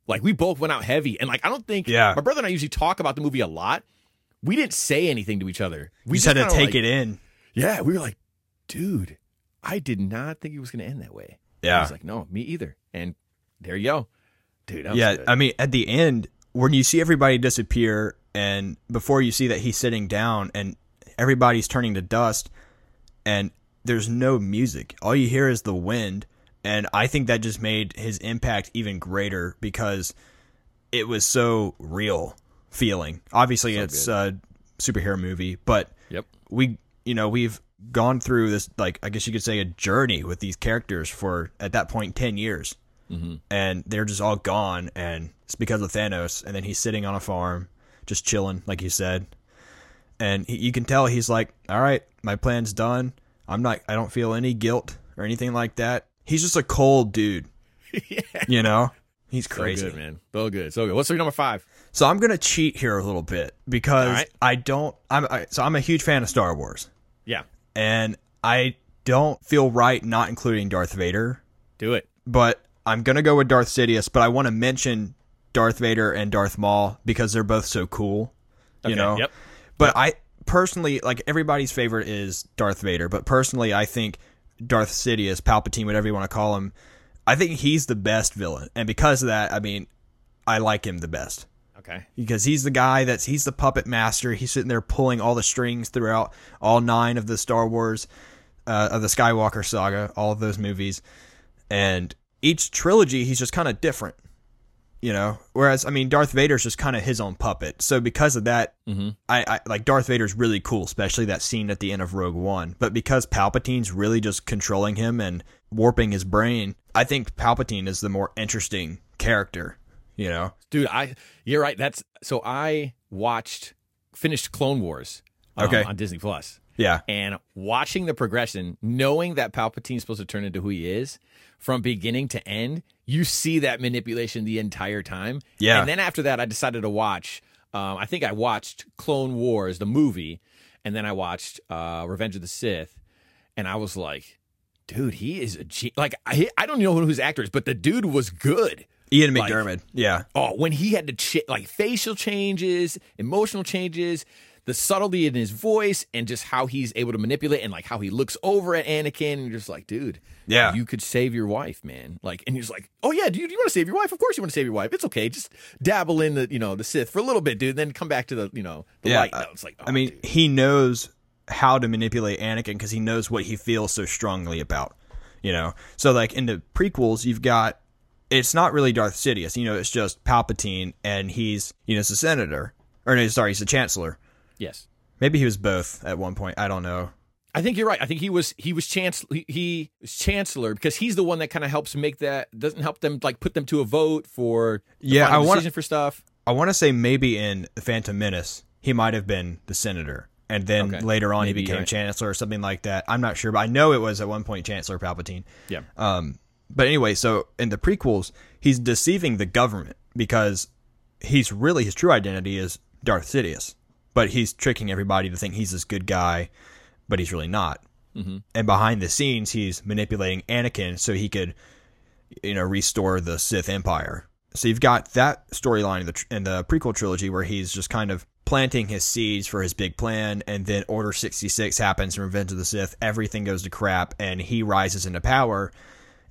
like we both went out heavy. And like i don't think Yeah. my brother and i usually talk about the movie a lot. We didn't say anything to each other. We We just had to take like- it in. yeah we were like dude i did not think it was going to end that way. I Yeah, was like no me either. And there you go dude yeah. good. I mean, at the end, when you see everybody disappear, and before you see that he's sitting down, and everybody's turning to dust, and there's no music. All you hear is the wind, and I think that just made his impact even greater because it was so real feeling. Obviously, So it's good. a superhero movie, but yep we you know we've gone through this like i guess you could say a journey with these characters for at that point 10 years mm-hmm. and they're just all gone and it's because of thanos and then he's sitting on a farm just chilling like you said and he, you can tell he's like all right my plan's done i'm not i don't feel any guilt or anything like that he's just a cold dude (laughs) yeah you know he's So crazy good, man. So good. So good. What's your number five? so i'm gonna cheat here a little bit because right. i don't i'm I, so i'm a huge fan of star wars Yeah. and I don't feel right not including Darth Vader, Do it. but I'm gonna go with Darth Sidious. But I want to mention Darth Vader and Darth Maul because they're both so cool, you Okay, know. Yep. But I personally like everybody's favorite is Darth Vader, but personally I think Darth Sidious, Palpatine, whatever you want to call him, I think he's the best villain, and because of that, I mean, I like him the best Okay. because he's the guy that's he's the puppet master. He's sitting there pulling all the strings throughout all nine of the Star Wars, uh, of the Skywalker saga, all of those movies, and each trilogy he's just kind of different, you know. Whereas I mean, Darth Vader's just kind of his own puppet. So because of that, Mhm. I, I like Darth Vader's really cool, especially that scene at the end of Rogue One. But because Palpatine's really just controlling him and warping his brain, I think Palpatine is the more interesting character. You know. Dude, I you're right. That's so I watched finished Clone Wars um, Okay. on Disney Plus. Yeah. And watching the progression, knowing that Palpatine's supposed to turn into who he is from beginning to end, you see that manipulation the entire time. Yeah. And then after that, I decided to watch. Um, I think I watched Clone Wars, the movie, and then I watched uh, Revenge of the Sith, and I was like, dude, he is a ge- like I I don't know who his actor is, but the dude was good. Ian Like- McDiarmid. yeah. Oh, when he had to ch- like facial changes, emotional changes, the subtlety in his voice, and just how he's able to manipulate, and like how he looks over at Anakin, and you're just like, dude, Yeah. you could save your wife, man. Like, and he's like, oh yeah, dude, you want to save your wife? Of course you want to save your wife. It's okay, just dabble in the you know the Sith for a little bit, dude. Then come back to the you know the Yeah, light. Uh, I- No, it's like, I oh, mean, dude. he knows how to manipulate Anakin because he knows what he feels so strongly about. You know, so like in the prequels, you've got it's not really Darth Sidious. You know, it's just Palpatine, and he's you know, it's a senator, or no, sorry, he's a chancellor. Yes. Maybe he was both at one point. I don't know. I think you're right. I think he was he was chancellor. He, was chancellor because he's the one that kind of helps make that doesn't help them like put them to a vote for Yeah, I decision for stuff. I want to say maybe in the Phantom Menace, he might have been the senator. And then Okay. later on, Maybe, he became right. chancellor or something like that. I'm not sure, but I know it was at one point Chancellor Palpatine. Yeah. Um, but anyway, so in the prequels, he's deceiving the government because he's really his true identity is Darth Sidious, but he's tricking everybody to think he's this good guy, but he's really not. Mm-hmm. And behind the scenes, he's manipulating Anakin so he could, you know, restore the Sith Empire. So you've got that storyline in the in the prequel trilogy where he's just kind of planting his seeds for his big plan, and then Order sixty six happens in Revenge of the Sith. Everything goes to crap, and he rises into power,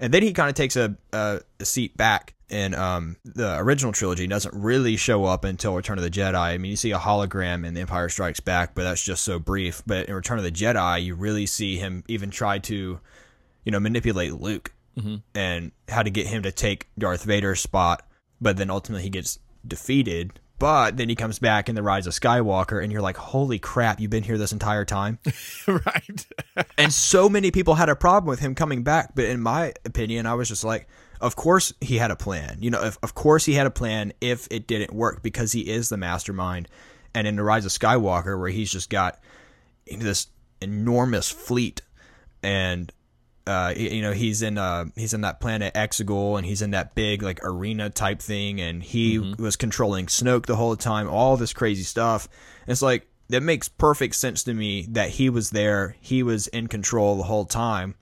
and then he kind of takes a, a, a seat back in um, the original trilogy. Doesn't really show up until Return of the Jedi. I mean, you see a hologram in The Empire Strikes Back, but that's just so brief. But in Return of the Jedi, you really see him even try to, you know, manipulate Luke and how to get him to take Darth Vader's spot. But then ultimately he gets defeated. But then he comes back in the Rise of Skywalker, and you're like, "Holy crap! You've been here this entire time." (laughs) right. and so many people had a problem with him coming back but in my opinion i was just like of course he had a plan. You know of, of course he had a plan if it didn't work because he is the mastermind. And in the rise of skywalker where he's just got this enormous fleet and uh, you know he's in uh he's in that planet Exegol and he's in that big like arena type thing. And he was controlling Snoke the whole time all this crazy stuff. And it's like that makes perfect sense to me that he was there. He was in control the whole time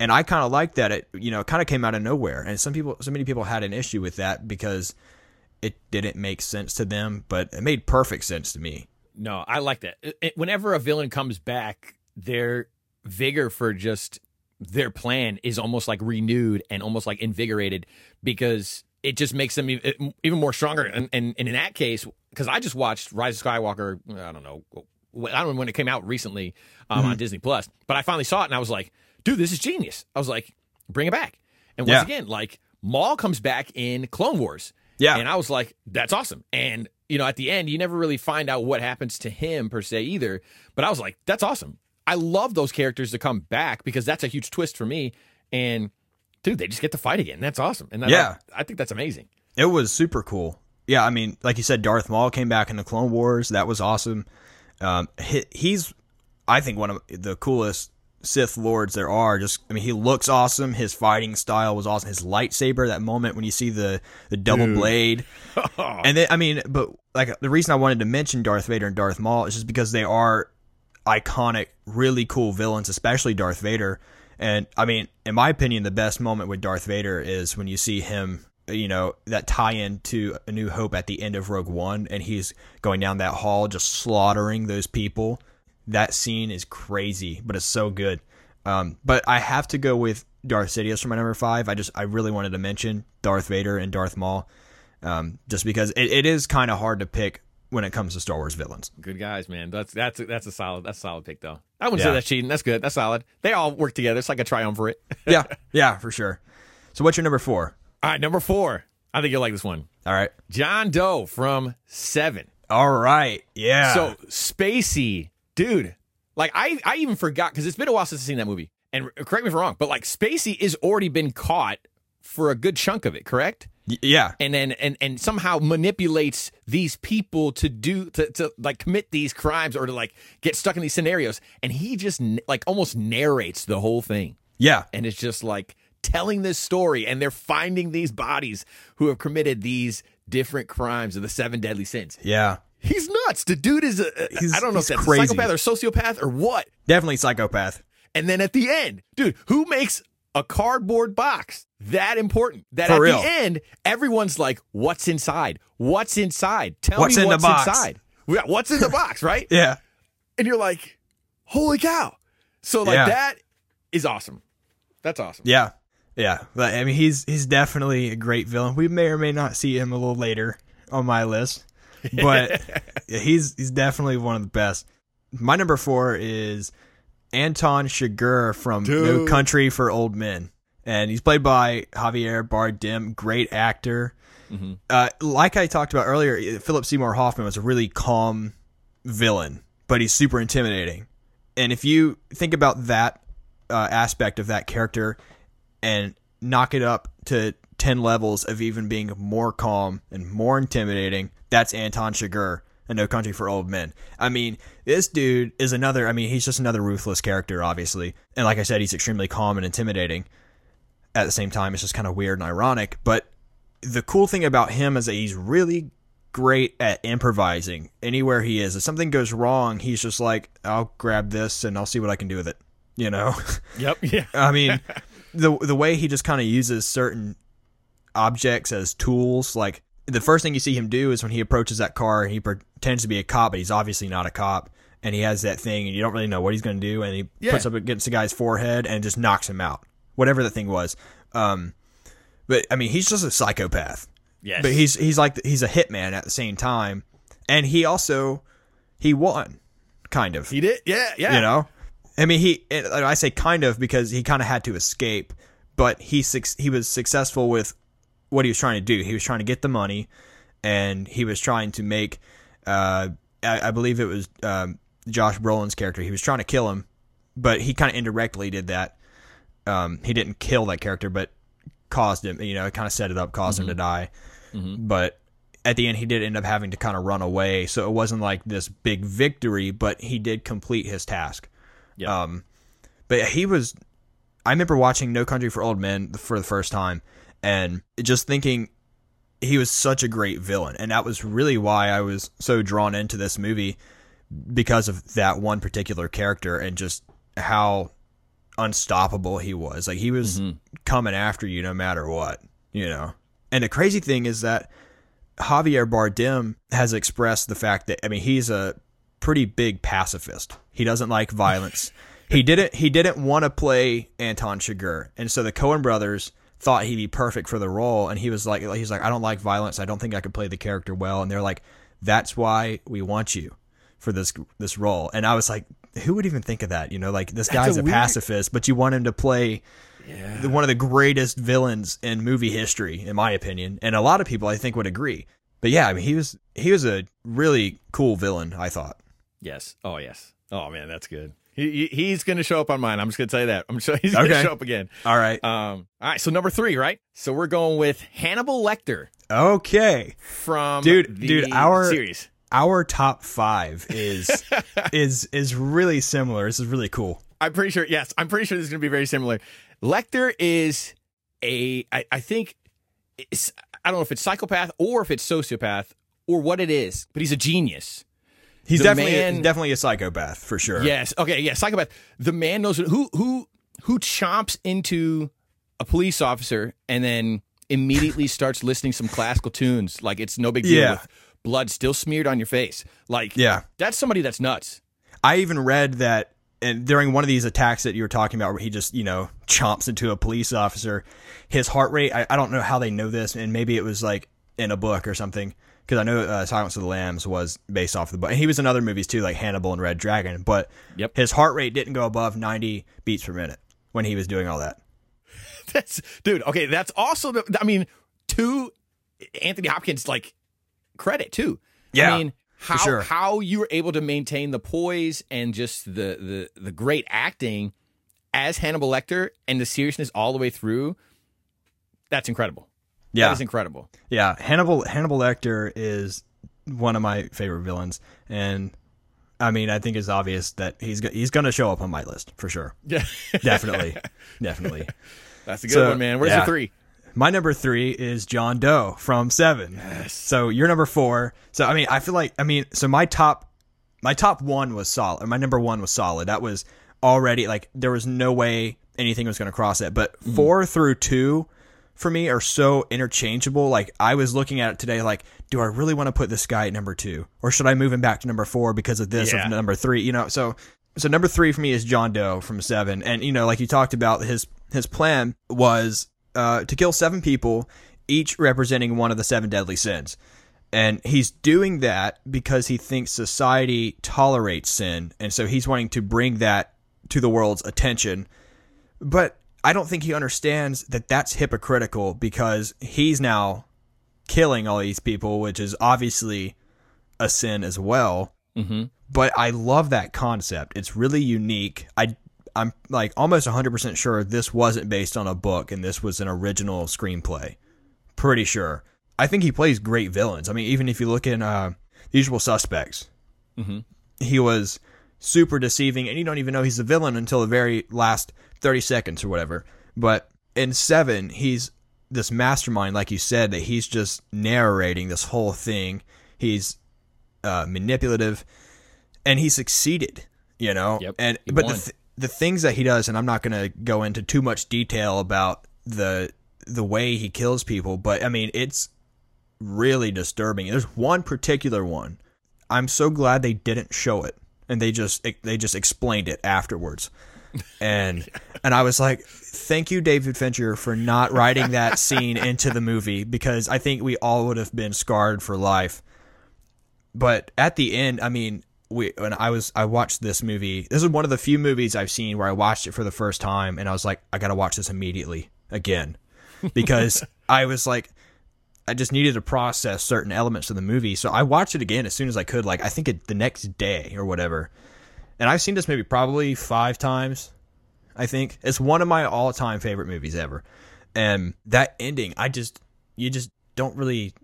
and I kind of like that it you know it kind of came out of nowhere and some people so many people had an issue with that because it didn't make sense to them but it made perfect sense to me No, I like that. It- it- Whenever a villain comes back, their vigor for just their plan is almost like renewed and almost like invigorated because it just makes them even more stronger. And, and, and in that case, because I just watched Rise of Skywalker, I don't know, I don't know when it came out recently um, on Disney Plus, but I finally saw it and I was like, dude, this is genius. I was like, bring it back. And once Yeah. again, like Maul comes back in Clone Wars. Yeah. And I was like, that's awesome. And, you know, at the end, you never really find out what happens to him per se either. But I was like, that's awesome. I love those characters to come back because that's a huge twist for me. And, dude, they just get to fight again. That's awesome. And that, Yeah. I, think that's amazing. It was super cool. Yeah, I mean, like you said, Darth Maul came back in the Clone Wars. That was awesome. Um, he, he's, I think, one of the coolest Sith Lords there are. Just, I mean, he looks awesome. His fighting style was awesome. His lightsaber, that moment when you see the the double blade, (laughs) and then, I mean, but like the reason I wanted to mention Darth Vader and Darth Maul is just because they are iconic, really cool villains, especially Darth Vader. And I mean, in my opinion, the best moment with Darth Vader is when you see him, you know, that tie in to A New Hope at the end of Rogue One, and he's going down that hall just slaughtering those people. That scene is crazy, but it's so good. Um, but I have to go with Darth Sidious for my number five. I just, I really wanted to mention Darth Vader and Darth Maul, um, just because it, it is kind of hard to pick when it comes to Star Wars villains. Good guys, man. That's that's that's a solid that's a solid pick though. I wouldn't say that's cheating. That's good. That's solid. They all work together. It's like a triumvirate. (laughs) yeah, (laughs) yeah, for sure. So, what's your number four? all right, number four. I think you'll like this one. All right. John Doe from Seven. All right. Yeah. So Spacey, dude, like I, I even forgot because it's been a while since I've seen that movie. And correct me if I'm wrong, but like Spacey is already been caught for a good chunk of it, correct? Yeah. And then and and somehow manipulates these people to do to, to like commit these crimes or to like get stuck in these scenarios. And he just like almost narrates the whole thing Yeah. and it's just like telling this story and they're finding these bodies who have committed these different crimes of the seven deadly sins Yeah. He's nuts the dude is a He's- i don't know if that's crazy. a psychopath or sociopath or what Definitely psychopath. and then at the end dude who makes a cardboard box that important that For at real. the end everyone's like what's inside what's inside tell What's me in the what's inside what's in the box (laughs) right Yeah. and you're like holy cow so like Yeah. that is awesome that's awesome Yeah. Yeah. But I mean, he's he's definitely a great villain. We may or may not see him a little later on my list, (laughs) but yeah, he's he's definitely one of the best. My number four is Anton Chigurh from No Dude. Country for Old Men, and he's played by Javier Bardem, great actor. Uh, like I talked about earlier, Philip Seymour Hoffman was a really calm villain, but he's super intimidating. And if you think about that uh, aspect of that character and knock it up to 10 levels of even being more calm and more intimidating, that's Anton Chigurh and No Country for Old Men. I mean, this dude is another. I mean, he's just another ruthless character, obviously, and like I said, he's extremely calm and intimidating. At the same time, it's just kind of weird and ironic. But the cool thing about him is that he's really great at improvising anywhere he is. If something goes wrong, he's just like, "I'll grab this and I'll see what I can do with it." You know. (laughs) Yep. Yeah. I mean, (laughs) the the way he just kind of uses certain objects as tools, like the first thing you see him do is when he approaches that car and he pretends to be a cop, but he's obviously not a cop, and he has that thing, and you don't really know what he's going to do, and he Yeah. puts up against the guy's forehead and just knocks him out, whatever the thing was. Um, but I mean, he's just a psychopath. Yes. But he's he's like he's a hitman at the same time, and he also he won, kind of. he did. Yeah. Yeah. You know, I mean, he. I say kind of because he kind of had to escape, but he he was successful with what he was trying to do. He was trying to get the money, and he was trying to make. Uh, I, I believe it was um, Josh Brolin's character. He was trying to kill him, but he kind of indirectly did that. Um, he didn't kill that character, but caused him. You know, kind of set it up, caused him to die. But at the end, he did end up having to kind of run away. So it wasn't like this big victory, but he did complete his task. Yeah. Um, but he was. I remember watching No Country for Old Men for the first time, and just thinking he was such a great villain, and that was really why I was so drawn into this movie because of that one particular character and just how unstoppable he was. Like he was mm-hmm. coming after you no matter what, you know. And the crazy thing is that Javier Bardem has expressed the fact that I mean he's a pretty big pacifist. He doesn't like violence. (laughs) he didn't he didn't want to play Anton Chigurh. And so the Coen brothers thought he'd be perfect for the role and he was like he's like I don't like violence. I don't think I could play the character well and they're like that's why we want you for this this role. And I was like who would even think of that? You know, like this guy's a a, weird- pacifist, but you want him to play the, one of the greatest villains in movie history, in my opinion, and a lot of people I think would agree. But yeah, I mean, he was he was a really cool villain. I thought. Yes. Oh, yes. Oh man, that's good. He, he- he's going to show up on mine. I'm just going to tell you that. I'm sure (laughs) he's going to Okay. show up again. All right. Um. All right. So number three, right? So we're going with Hannibal Lecter Okay. from Dude- the dude, our- series. Our top five is (laughs) is is really similar. This is really cool. I'm pretty sure. Yes, I'm pretty sure this is going to be very similar. Lecter is a. I, I think. It's, I don't know if it's psychopath or if it's sociopath or what it is, but he's a genius. He's The definitely man- definitely a psychopath for sure. Yes. Okay. Yeah. Psychopath. The man knows who who who chomps into a police officer and then immediately starts listening some classical tunes like it's no big deal Yeah. with blood still smeared on your face. Like Yeah. that's somebody that's nuts. I even read that and during one of these attacks that you were talking about where he just, you know, chomps into a police officer, his heart rate, I, I don't know how they know this, and maybe it was like in a book or something, because I know uh, Silence of the Lambs was based off of the book. And he was in other movies too, like Hannibal and Red Dragon, but Yep. his heart rate didn't go above 90 beats per minute when he was doing all that. (laughs) That's dude. Okay, that's also. The, I mean, to Anthony Hopkins, like credit too. Yeah, I mean, how sure. how you were able to maintain the poise and just the the the great acting as Hannibal Lecter and the seriousness all the way through. That's incredible. Yeah. is incredible. Yeah, Hannibal Hannibal Lecter is one of my favorite villains, and I mean, I think it's obvious that he's go- he's going to show up on my list for sure. (laughs) Yeah, Definitely, definitely. (laughs) that's a good So, one, man. Where's yeah. your three? My number three is John Doe from Seven. Yes. So you're number four. So I mean, I feel like I mean, so my top, my top one was solid. My number one was solid. That was already like there was no way anything was going to cross it. But Mm-hmm. four through two, for me, are so interchangeable. Like I was looking at it today, like, do I really want to put this guy at number two, or should I move him back to number four because of this Yeah. of number three? You know, so so number three for me is John Doe from Seven, and you know, like you talked about, his his plan was uh, to kill seven people, each representing one of the seven deadly sins, and he's doing that because he thinks society tolerates sin, and so he's wanting to bring that to the world's attention. But I don't think he understands that that's hypocritical because he's now killing all these people, which is obviously a sin as well Mm-hmm. but I love that concept. It's really unique. I I'm like almost 100% sure this wasn't based on a book and this was an original screenplay. Pretty sure. I think he plays great villains. I mean, even if you look in uh, Usual Suspects, Mhm. he was super deceiving, and you don't even know he's a villain until the very last thirty seconds or whatever. But in Seven, he's this mastermind, like you said, that he's just narrating this whole thing. He's uh, manipulative, and he succeeded. You know, Yep, and but the th- the things that he does, and I'm not going to go into too much detail about the the way he kills people, but I mean, it's really disturbing. There's one particular one. I'm so glad they didn't show it, and they just they just explained it afterwards. (laughs) And and I was like, thank you, David Fincher, for not writing that (laughs) scene into the movie because I think we all would have been scarred for life. But at the end, I mean, we when I was I watched this movie. This is one of the few movies I've seen where I watched it for the first time, and I was like, I gotta watch this immediately again because (laughs) I was like, I just needed to process certain elements of the movie. So I watched it again as soon as I could. Like I think it, the next day or whatever. And I've seen this maybe probably five times. I think it's one of my all-time favorite movies ever. And that ending, I just you just don't really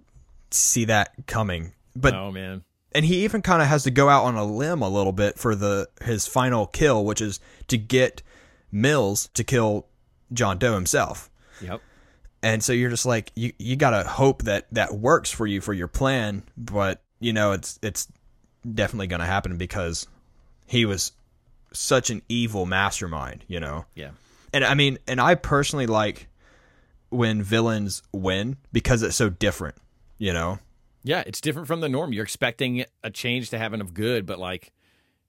see that coming. But oh man, and he even kind of has to go out on a limb a little bit for the his final kill, which is to get Mills to kill John Doe himself. yep. And so you're just like you you got to hope that that works for you for your plan, but you know it's it's definitely going to happen because he was such an evil mastermind, you know. Yeah. And I mean, and I personally like when villains win because it's so different, you know. Yeah, it's different from the norm. You're expecting a change to happen of good, but like,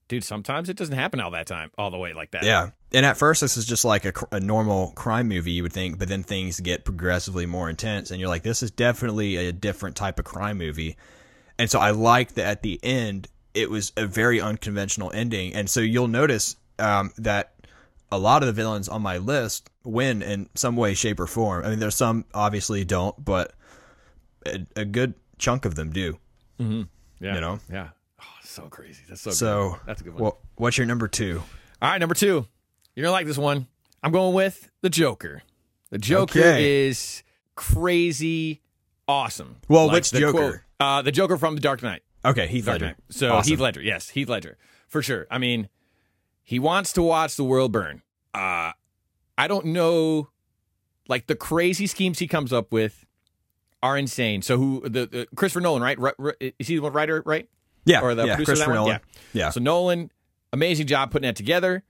dude, sometimes it doesn't happen all that time, all the way like that. Yeah. And at first, this is just like a, a normal crime movie, you would think, but then things get progressively more intense, and you're like, this is definitely a different type of crime movie. And so I like that at the end, it was a very unconventional ending. And so you'll notice um, that a lot of the villains on my list win in some way, shape, or form. I mean, there's some obviously don't, but a, a good chunk of them do. Yeah. You know? Yeah. So crazy. That's so. So, good. that's a good one. Well, what's your number two? All right, number two. You're gonna like this one. I'm going with the Joker. The Joker Okay. is crazy, awesome. Well, which the Joker? quote- uh, the Joker from The Dark Knight. Okay, Heath Dark Ledger. So Awesome. Heath Ledger, yes, Heath Ledger for sure. I mean, he wants to watch the world burn. Uh, I don't know, like the crazy schemes he comes up with are insane. So who the, the Christopher Nolan, right? Ri- ri- Is he the one writer, right? Yeah, or the yeah, producer Christopher? Nolan. Yeah. So Nolan, amazing job putting that together.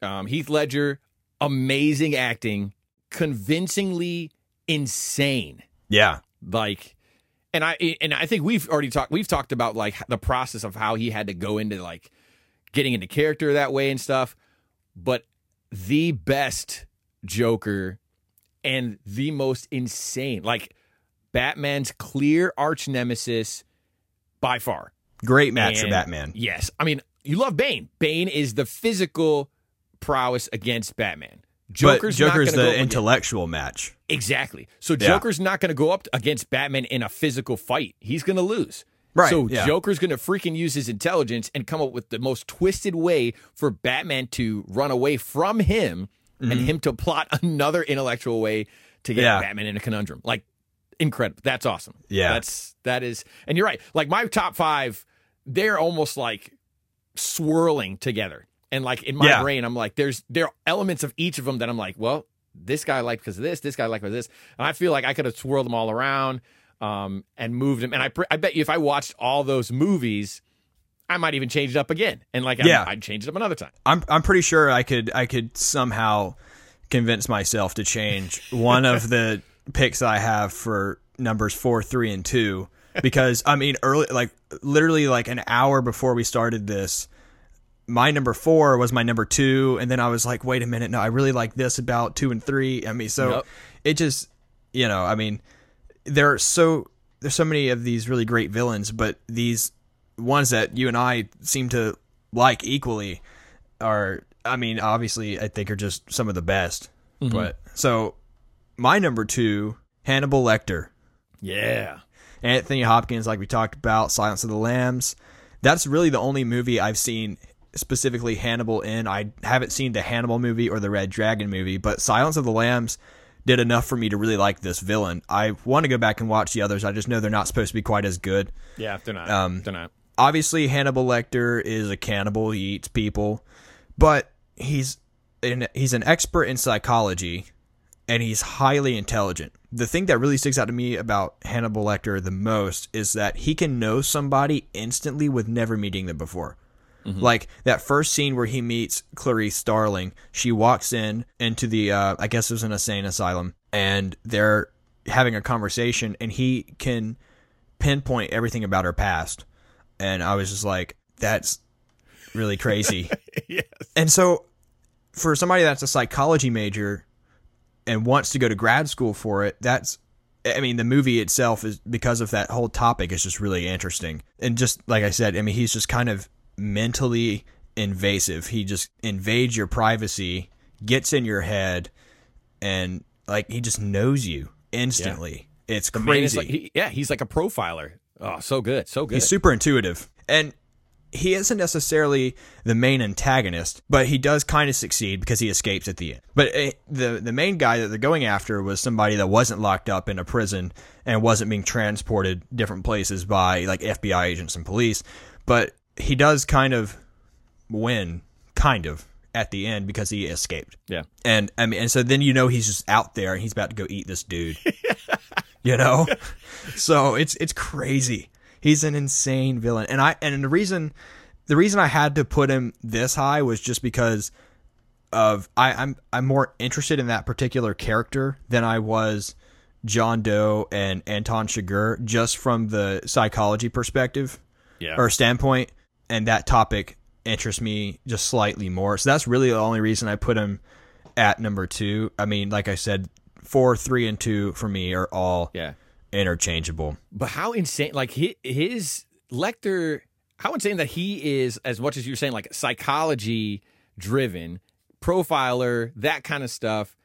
Um, Heath Ledger, amazing acting, convincingly insane. Yeah. Like, and I and I think we've already talked. We've talked about like the process of how he had to go into like getting into character that way and stuff. But the best Joker and the most insane, like Batman's clear arch nemesis by far. Great match for Batman. Yes. I mean, you love Bane. Bane is the physical prowess against Batman. Joker's, but not Joker's the intellectual match. Exactly. So Yeah. Joker's not going to go up against Batman in a physical fight. He's going to lose. Right, So yeah. Joker's going to freaking use his intelligence and come up with the most twisted way for Batman to run away from him and him to plot (laughs) another intellectual way to get Mm-hmm. Yeah. Batman in a conundrum. Like incredible. That's awesome. Yeah. That's that is and you're right. Like my top 5 they're almost like swirling together. And like in my Yeah. brain I'm like there's there are elements of each of them that I'm like, well, this guy liked because of this, this guy liked because of this. And I feel like I could have swirled them all around um, and moved them. And I, pr- I bet you if I watched all those movies, I might even change it up again. And like, Yeah. I'd, I'd change it up another time. I'm I'm pretty sure I could I could somehow convince myself to change one of the (laughs) picks I have for numbers four, three, and two because I mean early like literally like an hour before we started this. My number four was my number two, and then I was like, "Wait a minute, no, I really like this about two and three. I mean, so Yep. it just, you know, I mean, there are so there's so many of these really great villains, but these ones that you and I seem to like equally are I mean, obviously I think are just some of the best. Mm-hmm. But so my number 2, Hannibal Lecter. Yeah. Anthony Hopkins like we talked about, Silence of the Lambs. That's really the only movie I've seen specifically Hannibal in. I haven't seen the Hannibal movie or the Red Dragon movie, but Silence of the Lambs did enough for me to really like this villain. I want to go back and watch the others. I just know they're not supposed to be quite as good. Yeah, they're not. Um, they're not. Obviously, Hannibal Lecter is a cannibal. He eats people, but he's an, he's an expert in psychology, and he's highly intelligent. The thing that really sticks out to me about Hannibal Lecter the most is that he can know somebody instantly with never meeting them before. Like that first scene where he meets Clarice Starling, she walks in into the uh, I guess it was an insane asylum, and they're having a conversation, and he can pinpoint everything about her past, and I was just like, that's really crazy. (laughs) yes. And so, for somebody that's a psychology major and wants to go to grad school for it, that's, I mean, the movie itself is because of that whole topic is just really interesting. And just like I said, I mean, he's just kind of mentally invasive. He just invades your privacy, gets in your head, and like he just knows you instantly. It's Man, crazy. like, he, yeah, he's like a profiler. Oh, so good, so good. He's super intuitive. And he isn't necessarily the main antagonist, but he does kind of succeed because he escapes at the end. But uh, the the main guy that they're going after was somebody that wasn't locked up in a prison and wasn't being transported different places by like FBI agents and police. But he does kind of win, kind of at the end because he escaped. yeah. And I mean, and so then you know he's just out there and he's about to go eat this dude. (laughs) you know, so it's it's crazy. He's an insane villain, and I and the reason the reason I had to put him this high was just because of I, I'm I'm more interested in that particular character than I was John Doe and Anton Chigurh, just from the psychology perspective Yeah. or standpoint, and that topic interests me just slightly more. So that's really the only reason I put him at number two. I mean, like I said, four, three, and two for me are all yeah. Interchangeable. But how insane, like his, his Lecter, how insane that he is, as much as you're saying, like psychology driven, profiler, that kind of stuff.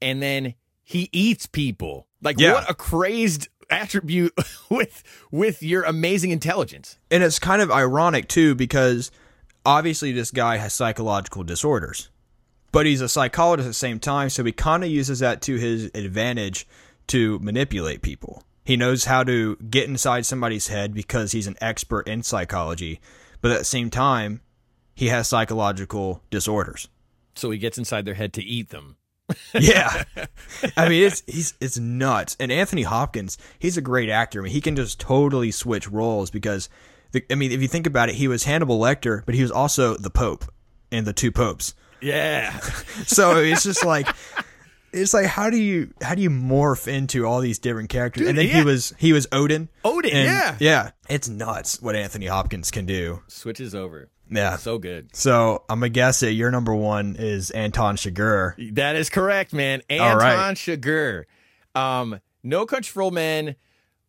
And then he eats people. Like, Yeah. what a crazed attribute (laughs) with with your amazing intelligence. And it's kind of ironic too because obviously this guy has psychological disorders, but he's a psychologist at the same time, so he kind of uses that to his advantage to manipulate people. He knows how to get inside somebody's head because he's an expert in psychology, but at the same time, he has psychological disorders. So he gets inside their head to eat them. (laughs) Yeah, (laughs) I mean it's he's it's nuts. And Anthony Hopkins, he's a great actor. I mean, he can just totally switch roles because, the, I mean, if you think about it, he was Hannibal Lecter, but he was also the Pope and the two popes. Yeah. (laughs) So it's just like. It's like how do you how do you morph into all these different characters? Dude, and then yeah. he was he was Odin. Odin, and- yeah. yeah. It's nuts what Anthony Hopkins can do. Switches over. Yeah. So good. So I'm gonna guess that your number one is Anton Chigurh. That is correct, man. All Anton right. Chigurh. Um, no Country for Old Men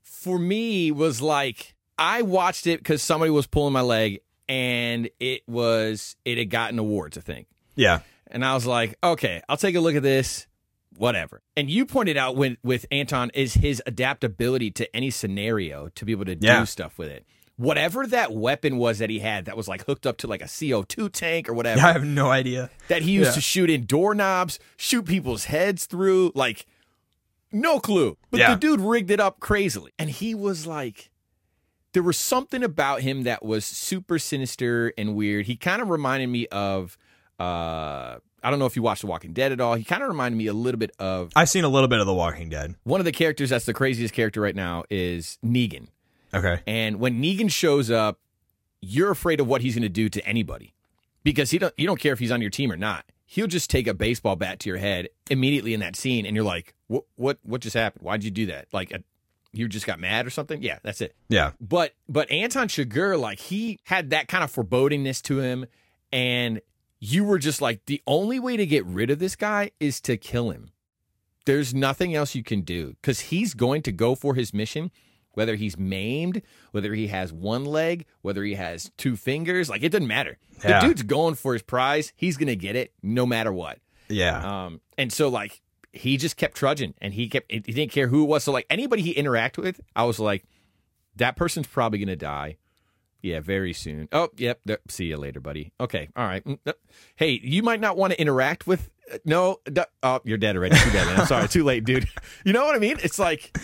for me was like I watched it because somebody was pulling my leg and it was it had gotten awards, I think. Yeah. And I was like, okay, I'll take a look at this, whatever. And you pointed out when with Anton is his adaptability to any scenario to be able to Yeah. do stuff with it. Whatever that weapon was that he had that was like hooked up to like a CO2 tank or whatever (laughs) I have no idea. that he used Yeah. to shoot in doorknobs, shoot people's heads through, like no clue. But Yeah. the dude rigged it up crazily. And he was like there was something about him that was super sinister and weird. He kind of reminded me of uh I don't know if you watched The Walking Dead at all. He kind of reminded me a little bit of I've seen a little bit of The Walking Dead. one of the characters that's the craziest character right now is Negan. Okay. And when Negan shows up, you're afraid of what he's going to do to anybody because he don't you don't care if he's on your team or not. He'll just take a baseball bat to your head immediately in that scene, and you're like, "What? What? What just happened? Why'd you do that? Like, uh you just got mad or something?" Yeah, that's it. Yeah. But but Anton Chigurh, like he had that kind of forebodingness to him, and you were just like, the only way to get rid of this guy is to kill him. There's nothing else you can do because he's going to go for his mission, whether he's maimed, whether he has one leg, whether he has two fingers. Like it doesn't matter. Yeah. The dude's going for his prize. He's gonna get it no matter what. Yeah. Um, and so like he just kept trudging, and he kept he didn't care who it was. So like anybody he interacted with, I was like, that person's probably gonna die. Yeah, very soon. Oh, yep. See you later, buddy. Okay. All right. Mm, uh, Hey, you might not want to interact with. uh, No. Oh, you're dead already. Too bad. Man. I'm sorry. Too late, dude. (laughs) You know what I mean? It's like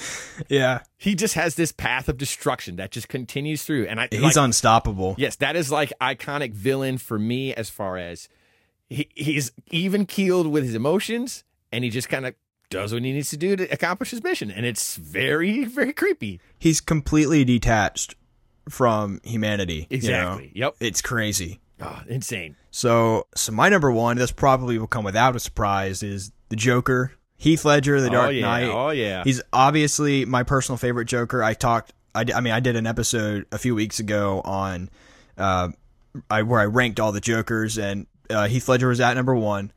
Yeah, he just has this path of destruction that just continues through, and I he's like, unstoppable. Yes, that is like iconic villain for me as far as he, he's even keeled with his emotions and he just kind of does what he needs to do to accomplish his mission. And it's very, very creepy. He's completely detached from humanity. you know? Exactly. Yep. It's crazy. Oh, insane. So, so my number one, this probably will come without a surprise, is the Joker, Heath Ledger, The Dark oh, yeah. Knight. Oh, yeah. He's obviously my personal favorite Joker. I talked, I, I mean, I did an episode a few weeks ago on, uh, I where I ranked all the Jokers, and uh, Heath Ledger was at number one,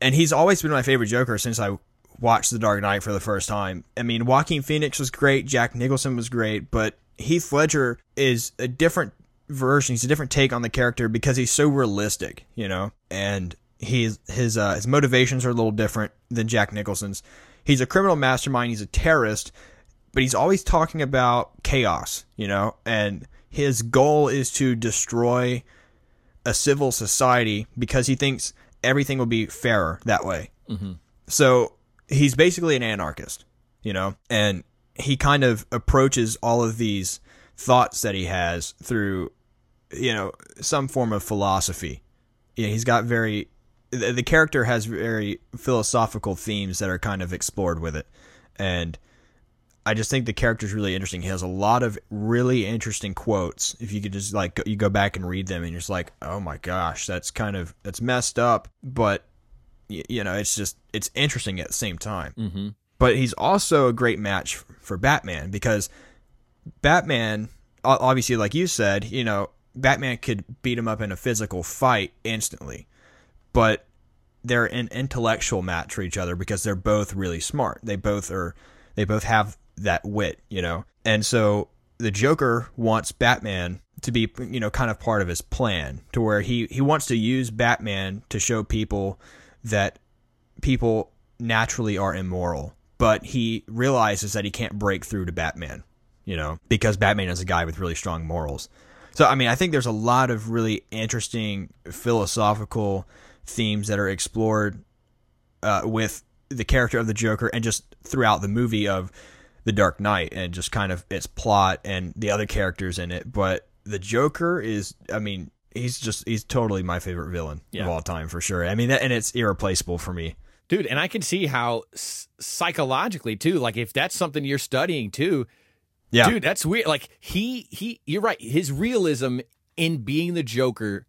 and he's always been my favorite Joker since I watched The Dark Knight for the first time. I mean, Joaquin Phoenix was great, Jack Nicholson was great, but Heath Ledger is a different version. He's a different take on the character because he's so realistic, you know, and he's his uh, his motivations are a little different than Jack Nicholson's. He's a criminal mastermind. He's a terrorist, but he's always talking about chaos, you know, and his goal is to destroy a civil society because he thinks everything will be fairer that way. Mm-hmm. So he's basically an anarchist, you know, and he kind of approaches all of these thoughts that he has through, you know, some form of philosophy. Yeah, he's got very the, the character has very philosophical themes that are kind of explored with it, and I just think the character is really interesting. He has a lot of really interesting quotes. If you could just like go, you go back and read them, and you're just like, oh my gosh, that's kind of that's messed up, but you know, it's just it's interesting at the same time. mm-hmm. But he's also a great match for Batman because Batman, obviously, like you said, you know, Batman could beat him up in a physical fight instantly, but they're an intellectual match for each other because they're both really smart. They both are, they both have that wit, you know, and so the Joker wants Batman to be, you know, kind of part of his plan to where he he wants to use Batman to show people that people naturally are immoral, but he realizes that he can't break through to Batman, you know, because Batman is a guy with really strong morals. So, I mean, I think there's a lot of really interesting philosophical themes that are explored uh, with the character of the Joker and just throughout the movie of The Dark Knight and just kind of its plot and the other characters in it. But the Joker is, I mean, he's just, he's totally my favorite villain Yeah. of all time for sure. I mean, that, and it's irreplaceable for me. Dude, and I can see how psychologically too, like if that's something you're studying too, Yeah. dude, that's weird. Like he he you're right. His realism in being the Joker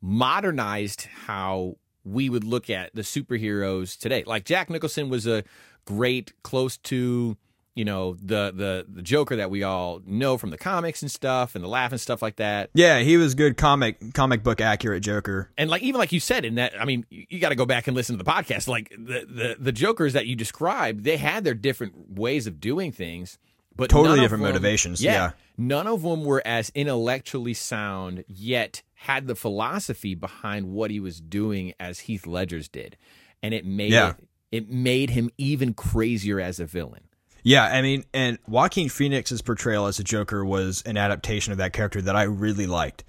modernized how we would look at the superheroes today. Like Jack Nicholson was a great close to you know the the the Joker that we all know from the comics and stuff and the laugh and stuff like that. Yeah, he was good comic comic book accurate Joker. And like even like you said in that, I mean, you, got to go back and listen to the podcast. Like the, the the Jokers that you described, they had their different ways of doing things, but Totally different them- motivations, yeah. none of them were as intellectually sound yet had the philosophy behind what he was doing as Heath Ledger's did, and it made Yeah. it, it made him even crazier as a villain. Yeah, I mean, and Joaquin Phoenix's portrayal as a Joker was an adaptation of that character that I really liked.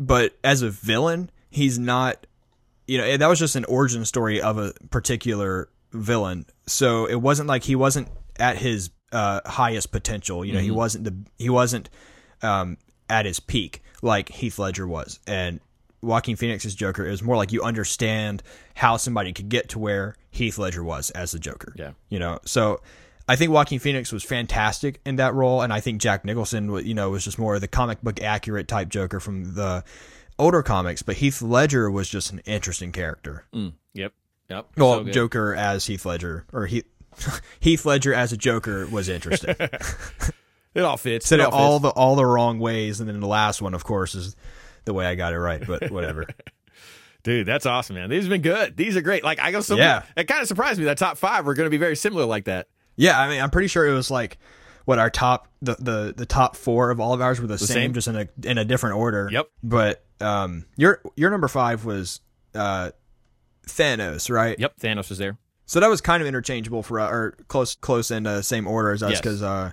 But as a villain, he's not. You know, that was just an origin story of a particular villain. So it wasn't like he wasn't at his uh, highest potential. You know, he wasn't the he wasn't um, at his peak like Heath Ledger was, and Joaquin Phoenix's Joker is more like you understand how somebody could get to where Heath Ledger was as the Joker. Yeah. you know, so I think Joaquin Phoenix was fantastic in that role, and I think Jack Nicholson, you know, was just more of the comic book accurate type Joker from the older comics. But Heath Ledger was just an interesting character. Mm, yep, yep. Well, So. Joker as Heath Ledger, or Heath (laughs) Heath Ledger as a Joker was interesting. (laughs) it all fits. Said it it all fits. the all the wrong ways, and then the last one, of course, is the way I got it right. But whatever. (laughs) Dude, that's awesome, man. These have been good. These are great. Like I go, some, Yeah. It kind of surprised me that top five were going to be very similar like that. Yeah, I mean, I'm pretty sure it was like what our top the the, the top four of all of ours were the, same, same? just in a in a different order. Yep. But um, your your number five was uh, Thanos, right? Yep, Thanos was there. So that was kind of interchangeable for uh, or close close in the same order as us Yes. because uh,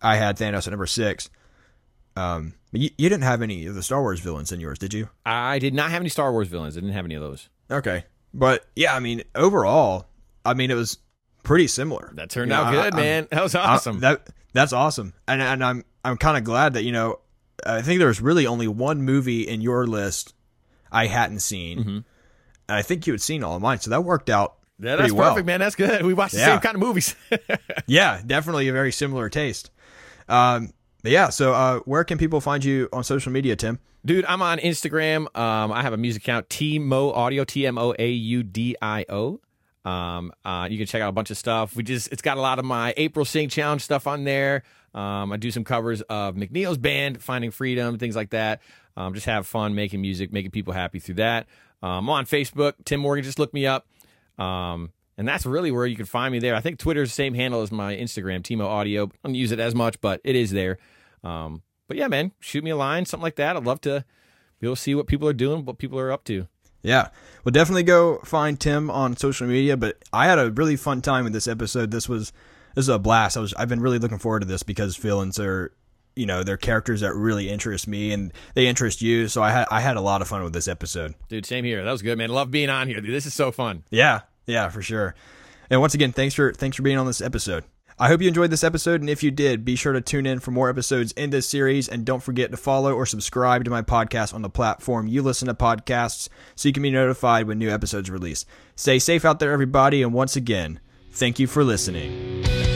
I had Thanos at number six. Um, you, you didn't have any of the Star Wars villains in yours, did you? I did not have any Star Wars villains. I didn't have any of those. Okay, but yeah, I mean, overall, I mean, it was pretty similar. That turned You know, out I- good, I'm- man. that was I- awesome. that that's awesome, and and I'm I'm kind of glad that you know I think there's really only one movie in your list I hadn't seen, Mm-hmm. and I think you had seen all of mine, so that worked out Yeah, that's well. perfect, man. That's good. We watch the Yeah. same kind of movies. (laughs) Yeah, definitely a very similar taste. Um, but yeah, so uh, where can people find you on social media, Tim? Dude, I'm on Instagram. Um, I have a music account, T Mo Audio, T M O A U D I O. Um, uh, you can check out a bunch of stuff. We just it's got a lot of my April Sing Challenge stuff on there. Um, I do some covers of McNeill's band, Finding Freedom, things like that. Um, just have fun making music, making people happy through that. Um, I'm on Facebook, Tim Morgan. Just look me up. Um, and that's really where you can find me there. I think Twitter's the same handle as my Instagram, Timo Audio. I don't use it as much, but it is there. Um, but yeah, man, shoot me a line, something like that. I'd love to be able to see what people are doing, what people are up to. Yeah. Well, definitely go find Tim on social media. But I had a really fun time with this episode. This was this is a blast. I was I've been really looking forward to this because villains are you know they're characters that really interest me and they interest you. So I had I had a lot of fun with this episode. Dude, same here. That was good, man. Love being on here. Dude, this is so fun. Yeah, yeah, for sure. And once again, thanks for thanks for being on this episode. I hope you enjoyed this episode, and if you did, be sure to tune in for more episodes in this series, and don't forget to follow or subscribe to my podcast on the platform you listen to podcasts, so you can be notified when new episodes release. Stay safe out there, everybody, and once again, thank you for listening.